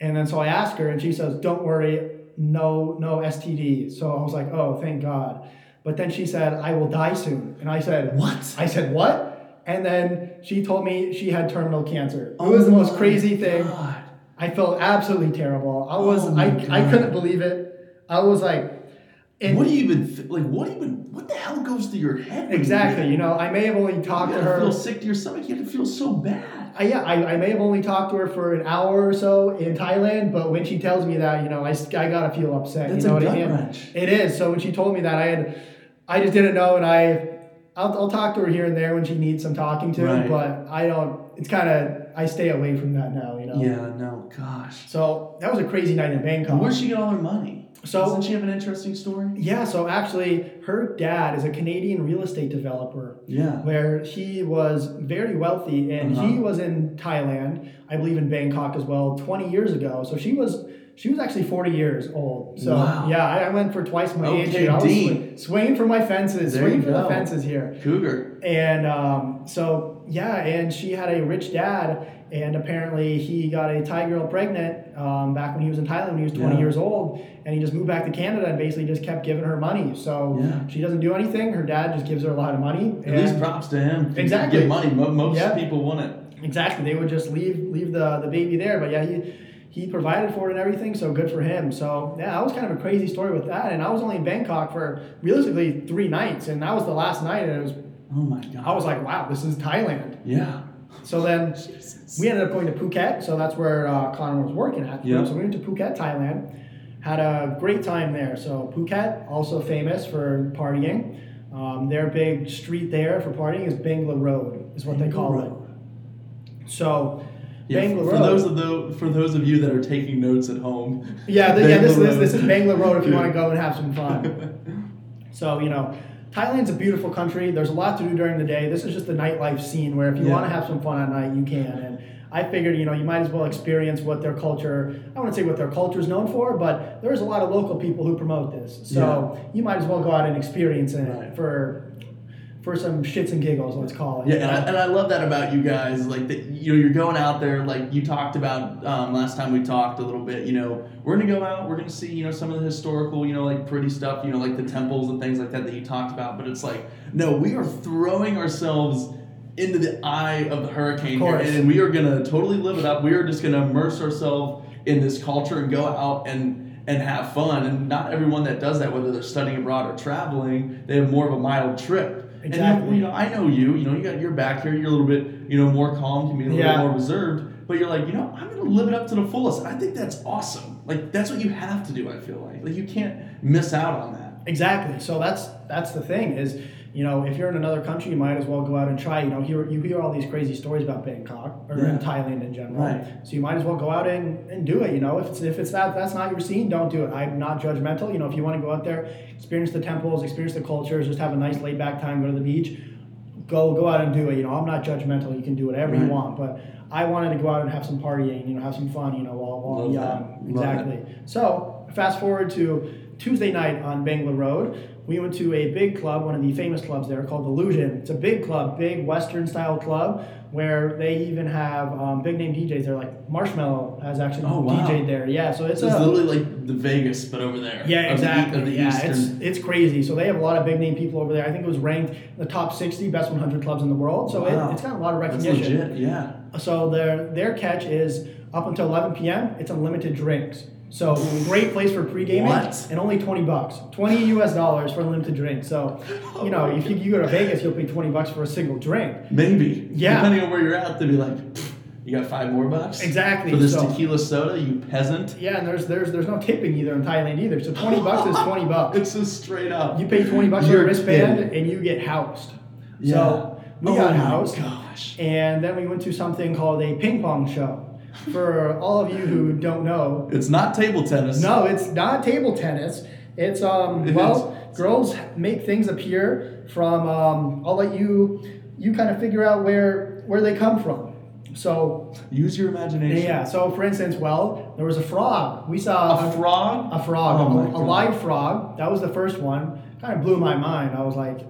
And then so I asked her, and she says, don't worry, no no STD. So I was like, oh thank God. But then she said, I will die soon, and I said, What? I said, what? And then she told me she had terminal cancer. It Oh was the most crazy thing. God. I felt absolutely terrible. I was, Oh I, I couldn't believe it. I was like, what do you even th- like? What even? What the hell goes through your head? when you exactly, you know, I may have only talked to her. feel sick to your stomach. You to feel so bad. I, yeah, I, I may have only talked to her for an hour or so in Thailand, but when she tells me that, you know, I, I gotta feel upset. That's you know a what gut I mean? wrench. It is. So when she told me that, I had, I just didn't know, and I, I'll, I'll talk to her here and there when she needs some talking to, Right. but I don't. It's kind of I stay away from that now, you know. Yeah. No. Gosh. So that was a crazy night in Bangkok. Where'd she get all her money? So- doesn't she have an interesting story? yeah, so actually, her dad is a Canadian real estate developer Yeah. where he was very wealthy and he Uh-huh. was in Thailand, I believe in Bangkok as well, 20 years ago. So she was she was actually 40 years old. So Wow. yeah, I, I went for twice my age Okay, here. I was swing- swinging for my fences, There swinging for the fences here. Cougar. And um, so yeah, and she had a rich dad, and apparently he got a Thai girl pregnant um, back when he was in Thailand when he was 20 Yeah. years old, and he just moved back to Canada and basically just kept giving her money. So Yeah. she doesn't do anything. Her dad just gives her a lot of money. At least props to him. Exactly. Give money. Mo- Most Yeah. people want it. Exactly. They would just leave leave the, the baby there. But yeah, he he provided for it and everything, so good for him. So yeah, that was kind of a crazy story with that. And I was only in Bangkok for realistically three nights, and that was the last night. And it was Oh my god. I was like, wow, this is Thailand. Yeah. So then we ended up going to Phuket. So that's where uh, Connor was working at. Yeah. So we went to Phuket, Thailand. Had a great time there. So Phuket, also famous for partying. Um, their big street there for partying is Bangla Road, is what they call it. So Yeah, Bangla for Road. those of the for those of you that are taking notes at home. Yeah, th- yeah. This, this, this is Bangla Road if you Yeah. want to go and have some fun. so you know, Thailand's a beautiful country. There's a lot to do during the day. This is just the nightlife scene where if you Yeah. want to have some fun at night, you can. And I figured, you know, you might as well experience what their culture. I wouldn't say what their culture is known for, but there's a lot of local people who promote this. So you might as well go out and experience it Right. for for some shits and giggles, let's call it. Yeah, and I, and I love that about you guys. Like that, you know, you're going out there. Like you talked about um, last time we talked a little bit. You know, we're gonna go out. We're gonna see you know some of the historical, you know, like pretty stuff. You know, like the temples and things like that that you talked about. But it's like, no, we are throwing ourselves into the eye of the hurricane here, course. and we are gonna totally live it up. We are just gonna immerse ourselves in this culture and go out and and have fun. And not everyone that does that, whether they're studying abroad or traveling, they have more of a mild trip. And Exactly. you, you know, I know you. You know, you got your back here. You're a little bit, you know, more calm. Can be a little Yeah. bit more reserved. But you're like, you know, I'm gonna live it up to the fullest. I think that's awesome. Like that's what you have to do. I feel like, like you can't miss out on that. Exactly. So that's that's the thing is, you know, if you're in another country, you might as well go out and try. You know, hear you hear all these crazy stories about Bangkok or Yeah. in Thailand in general. Right. So you might as well go out and, and do it. You know, if it's if it's that that's not your scene, don't do it. I'm not judgmental. You know, if you want to go out there, experience the temples, experience the cultures, just have a nice laid back time, go to the beach, go go out and do it. You know, I'm not judgmental. You can do whatever you want, but I wanted to go out and have some partying. You know, have some fun. You know, while while young. Exactly. So fast forward to Tuesday night on Bangla Road. We went to a big club, one of the famous clubs there called Illuzion. It's a big club, big Western style club where they even have um, big name DJs there. Like Marshmello has actually Oh, wow. DJed there. Yeah, so it's So it's a, literally like the Vegas, but over there. yeah, Of the exactly. The, yeah, Eastern. it's it's crazy. So they have a lot of big name people over there. I think it was ranked in the top 60 best 100 clubs in the world. So Wow. it, it's got a lot of recognition. legit. Yeah. So their their catch is up until 11 p.m. It's unlimited drinks. So great place for pre-gaming What? and only 20 bucks, 20 U.S. dollars for unlimited drink. So you know if you, you go to Vegas, you'll pay 20 bucks for a single drink. Maybe. Yeah. Depending on where you're at, they'd be like, you got five more bucks Exactly. for this so, tequila soda, you peasant. Yeah, and there's there's there's no tipping either in Thailand either. So 20 bucks is 20 bucks. It's just straight up. You pay 20 bucks for a wristband kidding. and you get housed. Yeah. So we oh got housed. Gosh. And then we went to something called a ping pong show. For all of you who don't know, It's not table tennis. no, it's not table tennis. It's um It well, is. girls make things appear from um I'll let you you kind of figure out where where they come from. So Use your imagination. yeah, so for instance, well, there was a frog. We saw A frog? a frog, Oh a- a, live frog. That was the first one. Kind of blew my mind. I was like,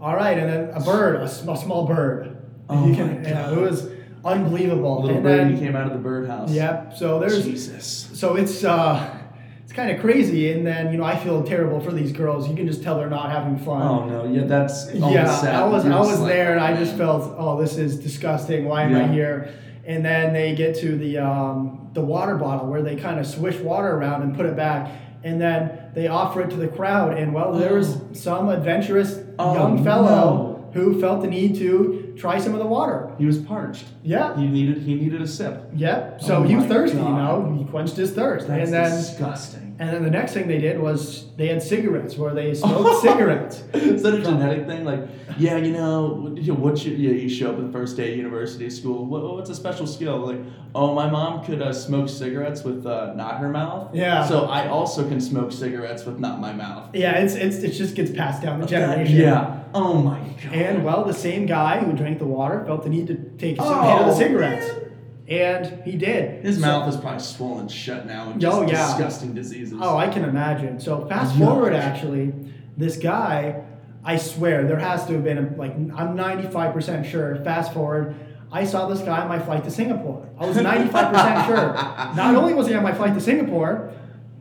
all right, and then a bird, a, sm- a small bird. Oh You my yeah, God. it was unbelievable. Little and then, came out of the birdhouse. Yep. So there's Jesus. so it's uh it's kind of crazy, and then you know I feel terrible for these girls. You can just tell they're not having fun. Oh no, yeah, that's yeah, sad. I was I was like, there, and I just felt oh this is disgusting. Why am Yeah. I here? And then they get to the um, the water bottle where they kind of swish water around and put it back, and then they offer it to the crowd. And well, there was some adventurous Oh, young fellow no. who felt the need to try some of the water. He was parched. Yeah. He needed he needed a sip. Yep. So Oh he was thirsty, you know. He quenched his thirst, That's and then disgusting. and then the next thing they did was they had cigarettes where they smoked cigarettes. Is that a genetic thing? Like, yeah, you know, what, you yeah, you show up at the first day of university school. What, what's a special skill? Like, oh, my mom could uh, smoke cigarettes with uh, not her mouth. Yeah. So I also can smoke cigarettes with not my mouth. Yeah, it's it's it just gets passed down the generation. Yeah. Oh my god. And well, the same guy who drank the water felt the need to take some Oh, hit of the cigarettes, man. and he did. his So- mouth is probably swollen shut now with oh, just Oh, yeah. disgusting diseases. Oh, I can imagine. So fast Yuck. forward, actually, this guy, I swear there has to have been like I'm 95 percent sure. Fast forward. I saw this guy on my flight to Singapore. I was 95% sure. Not only was he on my flight to Singapore,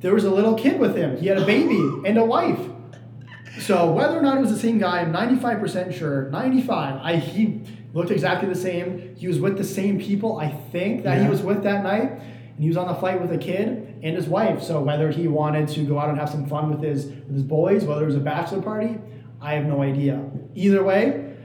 there was a little kid with him. He had a baby and a wife. So whether or not it was the same guy, I'm 95% sure. 95. I he looked exactly the same. He was with the same people, I think, that he was with that night. And he was on the flight with a kid and his wife. So whether he wanted to go out and have some fun with his with his boys, whether it was a bachelor party, I have no idea. Either way,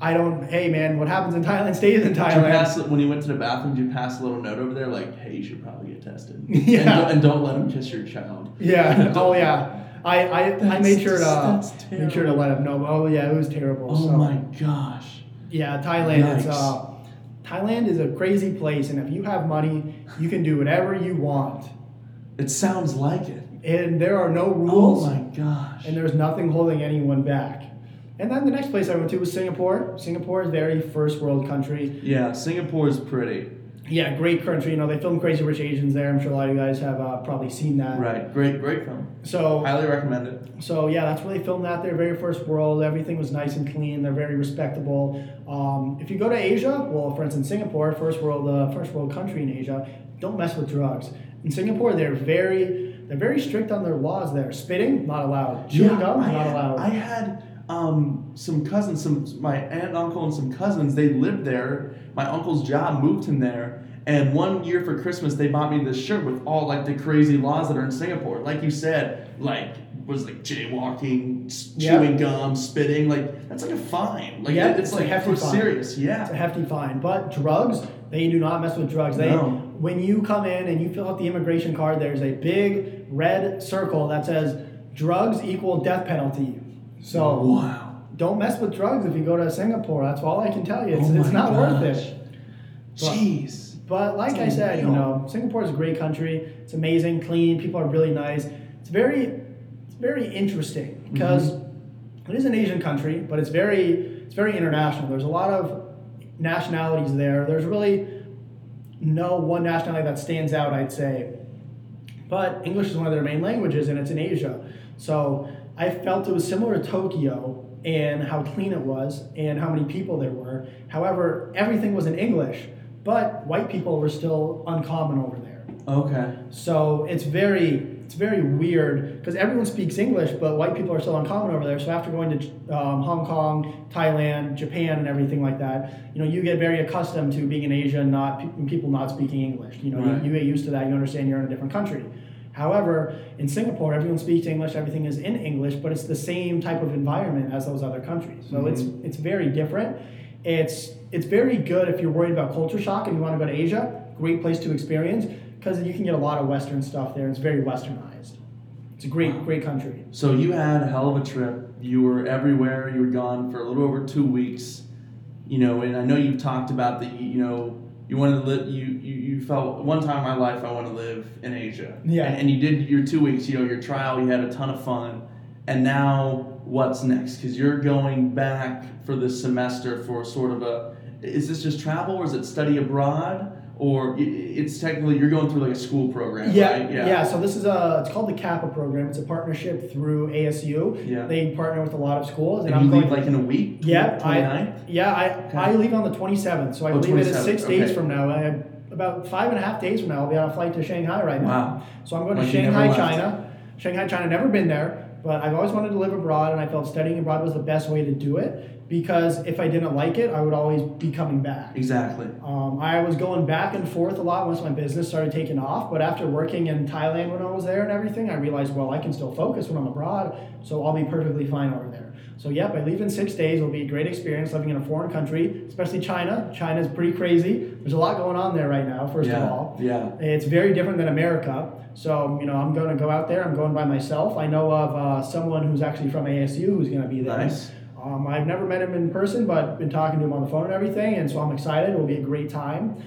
I don't hey man, what happens in Thailand stays in Did you Thailand. pass when you went to the bathroom? Did you pass a little note over there like, "Hey, you should probably get tested." Yeah. And don't, and don't let him kiss your child. Yeah. Oh yeah. I, I, I made sure to made sure to let him know. Oh yeah, it was terrible. Oh so. my gosh. Yeah, Thailand. It's uh, Thailand is a crazy place, and if you have money, you can do whatever you want, It sounds like it. and there are no rules, Oh my gosh. and there's nothing holding anyone back. And then the next place I went to was Singapore. Singapore is very first world country. Yeah, Singapore is pretty. Yeah, great country. You know, they filmed Crazy Rich Asians there. I'm sure a lot of you guys have uh, probably seen that. Right. Great, great film. So Highly recommend it. So yeah, that's where they filmed that. Their very first world. Everything was nice and clean. They're very respectable. Um, if you go to Asia, well, for instance, Singapore, first world, uh, first world country in Asia, don't mess with drugs. In Singapore, they're very, they're very strict on their laws. There, spitting not allowed. Chewing Yeah, gum not had, allowed. I had um, some cousins, some my aunt and uncle and some cousins. They lived there. My uncle's job moved him there. And one year for Christmas, they bought me this shirt with all like the crazy laws that are in Singapore. Like you said, like was like jaywalking, Yeah. chewing gum, spitting. Like that's like a fine. Like Yeah, it's, it's like hefty fine. serious. Yeah, It's a hefty fine. But drugs, they do not mess with drugs. They No. when you come in and you fill out the immigration card, there's a big red circle that says drugs equal death penalty. So wow. don't mess with drugs if you go to Singapore. That's all I can tell you. It's, Oh it's not worth it. But- Jeez. But like I said, you know, Singapore is a great country. It's amazing, clean. People are really nice. It's very, it's very interesting because it is an Asian country, but it's very, it's very international. There's a lot of nationalities there. There's really no one nationality that stands out, I'd say. But English is one of their main languages, and it's in Asia. So I felt it was similar to Tokyo and how clean it was and how many people there were. However, everything was in English, but white people were still uncommon over there. Okay. So it's very it's very weird because everyone speaks English, but white people are still uncommon over there. So after going to um, Hong Kong, Thailand, Japan, and everything like that, you know, you get very accustomed to being in Asia and not people not speaking English. You know, Right. you, you get used to that. You understand you're in a different country. However, in Singapore, everyone speaks English. Everything is in English, but it's the same type of environment as those other countries. So it's mm-hmm. it's very different. It's it's very good if you're worried about culture shock and you want to go to Asia. Great place to experience because you can get a lot of Western stuff there. It's very Westernized. It's a great great country. So you had a hell of a trip. You were everywhere. You were gone for a little over two weeks. You know, and I know you've talked about that. You, you know, you wanted to live. You, you you felt one time in my life I want to live in Asia. Yeah. And, and you did your two weeks. You know, your trial. You had a ton of fun. And now what's next? Because you're going back for this semester for sort of a. Is this just travel or is it study abroad? Or it's technically you're going through like a school program, Yeah, right? yeah, So this is a it's called the CAPA program. It's a partnership through ASU. Yeah. They partner with a lot of schools, and, And I'm you going. leave like in a week? Yeah, I- 29th? yeah, I, Okay. I leave on the 27th, so I Oh, believe it is 27th, six days okay. from now. I have about five and a half days from now, I'll be on a flight to Shanghai right now. Wow. So I'm going to Shanghai. China. Shanghai, China. Never been there, but I've always wanted to live abroad, and I felt studying abroad was the best way to do it because if I didn't like it, I would always be coming back. Exactly. Um, I was going back and forth a lot once my business started taking off, but after working in Thailand when I was there and everything, I realized, well, I can still focus when I'm abroad, so I'll be perfectly fine over there. So, yep, I leave in six days. It'll be a great experience living in a foreign country, especially China. China's pretty crazy. There's a lot going on there right now, first yeah. of all. Yeah. It's very different than America. So, you know, I'm going to go out there. I'm going by myself. I know of uh, someone who's actually from ASU who's going to be there. Nice. Um, I've never met him in person, but been talking to him on the phone and everything, and so I'm excited. It'll be a great time.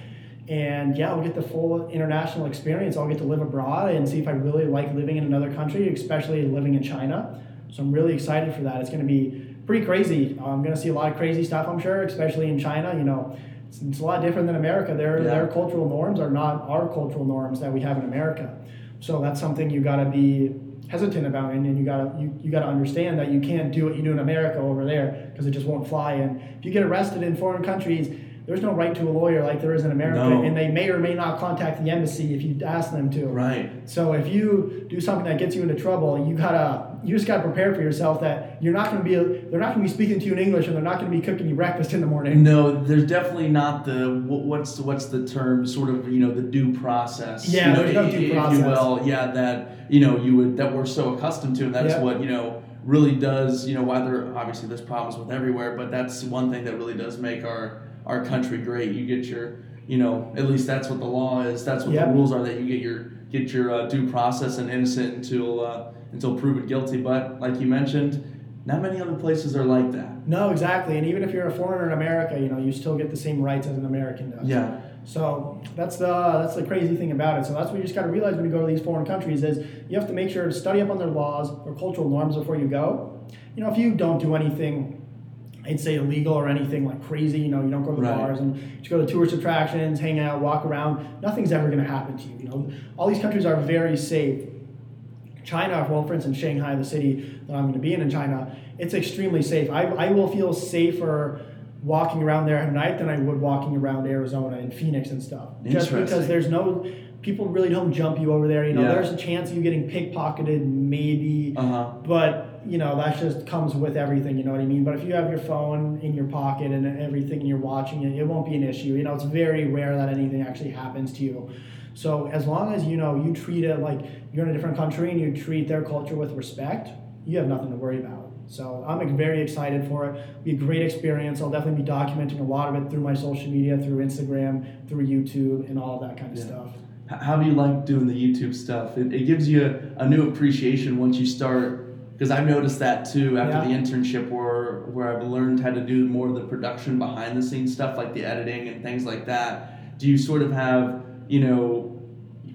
And yeah, I'll get the full international experience. I'll get to live abroad and see if I really like living in another country, especially living in China. So I'm really excited for that. It's going to be pretty crazy. I'm going to see a lot of crazy stuff, I'm sure, especially in China. You know, it's, it's a lot different than America. Their Yeah. their cultural norms are not our cultural norms that we have in America. So that's something you got to be hesitant about, and, and you got to you, you got to understand that you can't do what you do in America over there because it just won't fly. And if you get arrested in foreign countries, there's no right to a lawyer like there is in America, No. and they may or may not contact the embassy if you ask them to. Right. So if you do something that gets you into trouble, you gotta you just gotta prepare for yourself that you're not gonna be they're not gonna be speaking to you in English and they're not gonna be cooking you breakfast in the morning. No, there's definitely not the wh- what's what's the term? Sort of you know the due process. Yeah, you know, no due process. will. Yeah, that you know you would that we're so accustomed to, and that's Yeah. what you know really does. You know, why there obviously there's problems with everywhere, but that's one thing that really does make our our country great. You get your you know at least that's what the law is. That's what Yeah. the rules are. That you get your get your uh, due process and innocent until uh, until proven guilty. But like you mentioned, not many other places are like that. No, exactly. And even if you're a foreigner in America, you know, you still get the same rights as an American does. Yeah. So that's the that's the crazy thing about it. So that's what you just got to realize when you go to these foreign countries is you have to make sure to study up on their laws or cultural norms before you go. You know, if you don't do anything I'd say illegal or anything like crazy. You know, you don't go to Right. bars and you go to tourist attractions, hang out, walk around. Nothing's ever going to happen to you. You know, all these countries are very safe. China, well, for instance, Shanghai, the city that I'm going to be in in China, it's extremely safe. I, I will feel safer walking around there at night than I would walking around Arizona and Phoenix and stuff. Just because there's no people really don't jump you over there. You know, Yeah. there's a chance of you getting pickpocketed, maybe, Uh huh. but you know that just comes with everything. You know what I mean? But if you have your phone in your pocket and everything, and you're watching it, it won't be an issue. You know, it's very rare that anything actually happens to you. So as long as you know you treat it like you're in a different country and you treat their culture with respect, you have nothing to worry about. So I'm very excited for it. It'll be a great experience. I'll definitely be documenting a lot of it through my social media, through Instagram, through YouTube, and all that kind of Yeah. stuff. How do you like doing the YouTube stuff? It, it gives you a, a new appreciation once you start. Because I've noticed that too after Yeah. the internship, where where I've learned how to do more of the production behind the scenes stuff, like the editing and things like that. Do you sort of have, you know?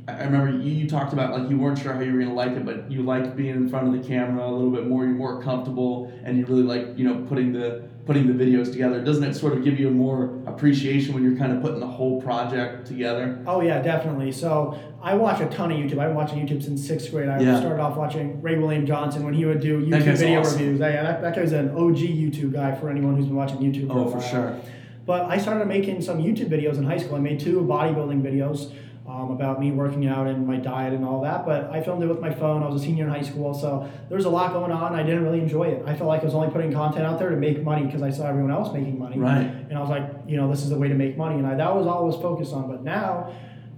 I remember you, you talked about like you weren't sure how you were gonna like it, but you liked being in front of the camera a little bit more. You're more comfortable, and you really like you know putting the putting the videos together. Doesn't it sort of give you a more appreciation when you're kind of putting the whole project together? Oh yeah, definitely. So I watch a ton of YouTube. I've been watching YouTube since sixth grade. I Yeah. started off watching Ray William Johnson when he would do YouTube video awesome. reviews. Yeah, that, that guy's an OG YouTube guy for anyone who's been watching YouTube. For Oh, for sure. But I started making some YouTube videos in high school. I made two bodybuilding videos um, about me working out and my diet and all that. But I filmed it with my phone. I was a senior in high school, so there was a lot going on. I didn't really enjoy it. I felt like I was only putting content out there to make money because I saw everyone else making money. Right. And I was like, you know, this is the way to make money. And I, that was all I was focused on. But now,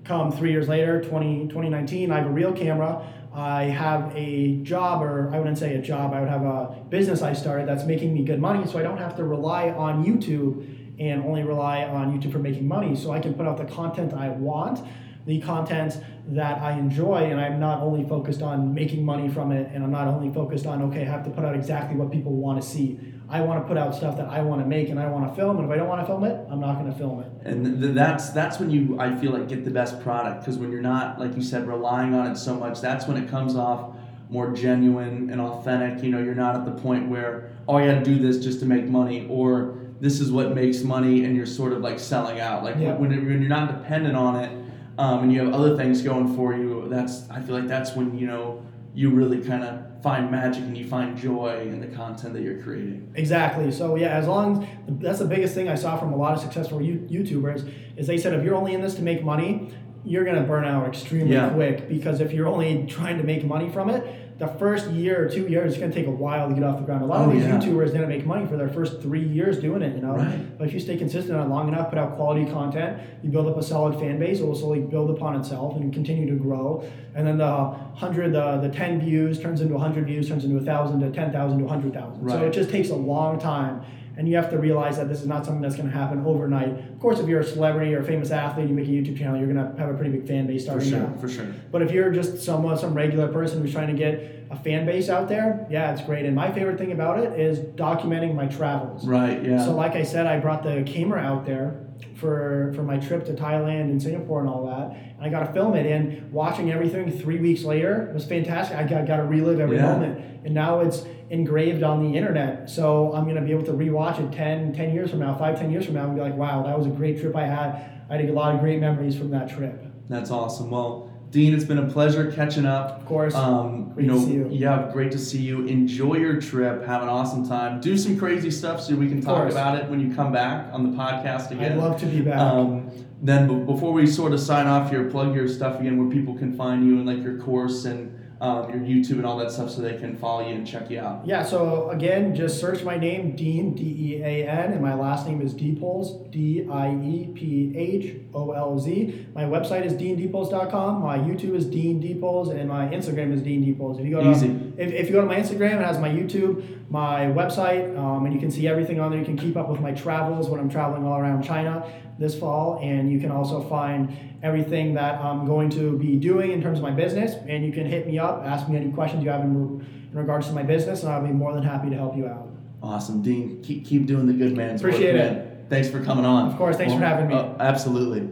come three years later, 20, 2019, I have a real camera. I have a job, or I wouldn't say a job, I would have a business I started that's making me good money. So I don't have to rely on YouTube and only rely on YouTube for making money. So I can put out the content I want, the content that I enjoy, and I'm not only focused on making money from it, and I'm not only focused on, okay, I have to put out exactly what people want to see. I want to put out stuff that I want to make and I want to film, and if I don't want to film it, I'm not going to film it. and th- that's that's when you I feel like get the best product because when you're not like you said relying on it so much that's when it comes off more genuine and authentic you know you're not at the point where oh I got to do this just to make money or this is what makes money and you're sort of like selling out like Yeah. when, when you're not dependent on it um, and you have other things going for you that's I feel like that's when you know you really kind of find magic and you find joy in the content that you're creating Exactly. So yeah, as long as that's the biggest thing I saw from a lot of successful YouTubers is they said if you're only in this to make money, you're gonna burn out extremely Yeah. quick because if you're only trying to make money from it, the first year or two years it's gonna take a while to get off the ground. A lot Oh, of these yeah. YouTubers didn't make money for their first three years doing it, you know. Right. But if you stay consistent on long enough, put out quality content, you build up a solid fan base. It will slowly build upon itself and continue to grow. And then the hundred, the the ten views turns into hundred views, turns into a thousand to ten thousand to hundred thousand. Right. So it just takes a long time. And you have to realize that this is not something that's going to happen overnight. Of course, if you're a celebrity or a famous athlete, you make a YouTube channel, you're going to have a pretty big fan base for sure out. for sure But if you're just someone, some regular person who's trying to get a fan base out there, yeah, it's great. And my favorite thing about it is documenting my travels. right yeah So, like I said, I brought the camera out there for for my trip to Thailand and Singapore and all that. And I got to film it. And watching everything three weeks later was fantastic. I got, got to relive every Yeah. moment. And now it's engraved on the internet. So I'm gonna be able to rewatch it 10, 10 years from now, five, 10 years from now, and be like, wow, that was a great trip I had. I had a lot of great memories from that trip. That's awesome. Well, Dean, it's been a pleasure catching up. Of course. Um, Great you to know, see you. yeah, great to see you. Enjoy your trip. Have an awesome time. Do some crazy stuff so we can talk about it when you come back on the podcast again. I'd love to be back. Um, then b- before we sort of sign off here, plug your stuff again where people can find you and like your course and um, your YouTube and all that stuff so they can follow you and check you out. Yeah, so again, just search my name, Dean, D E A N, and my last name is Diepholz, D I E P H O L Z. My website is deandiepholz.com, my YouTube is Dean Diepholz, and my Instagram is Dean Diepholz. If you go to Easy. If, if you go to my Instagram, it has my YouTube, my website, um, and you can see everything on there. You can keep up with my travels when I'm traveling all around China this fall, and you can also find everything that I'm going to be doing in terms of my business. And you can hit me up, ask me any questions you have in, in regards to my business, and I'll be more than happy to help you out. Awesome, Dean. Keep keep doing the good man's Appreciate work, it. man. Thanks for coming on. Of course, thanks for having me. uh, absolutely.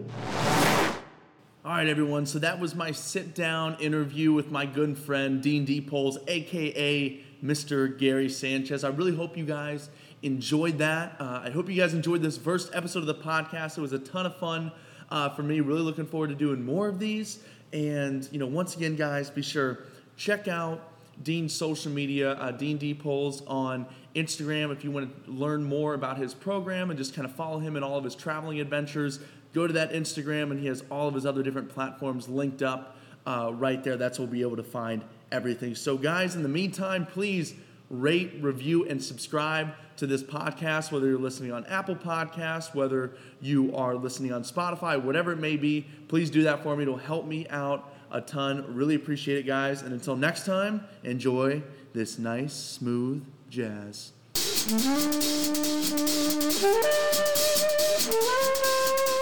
All right, everyone. So that was my sit down interview with my good friend Dean Diepholz, aka Mr. Gary Sanchez. I really hope you guys enjoyed that. Uh, I hope you guys enjoyed this first episode of the podcast. It was a ton of fun uh, for me. Really looking forward to doing more of these. And you know, once again, guys, be sure check out Dean's social media, uh, Dean Diepholz on Instagram. If you want to learn more about his program and just kind of follow him in all of his traveling adventures, go to that Instagram, and he has all of his other different platforms linked up uh, right there. That's where we'll be able to find everything. So, guys, in the meantime, please rate, review, and subscribe to this podcast, whether you're listening on Apple Podcasts, whether you are listening on Spotify, whatever it may be. Please do that for me. It'll help me out a ton. Really appreciate it, guys. And until next time, enjoy this nice, smooth jazz.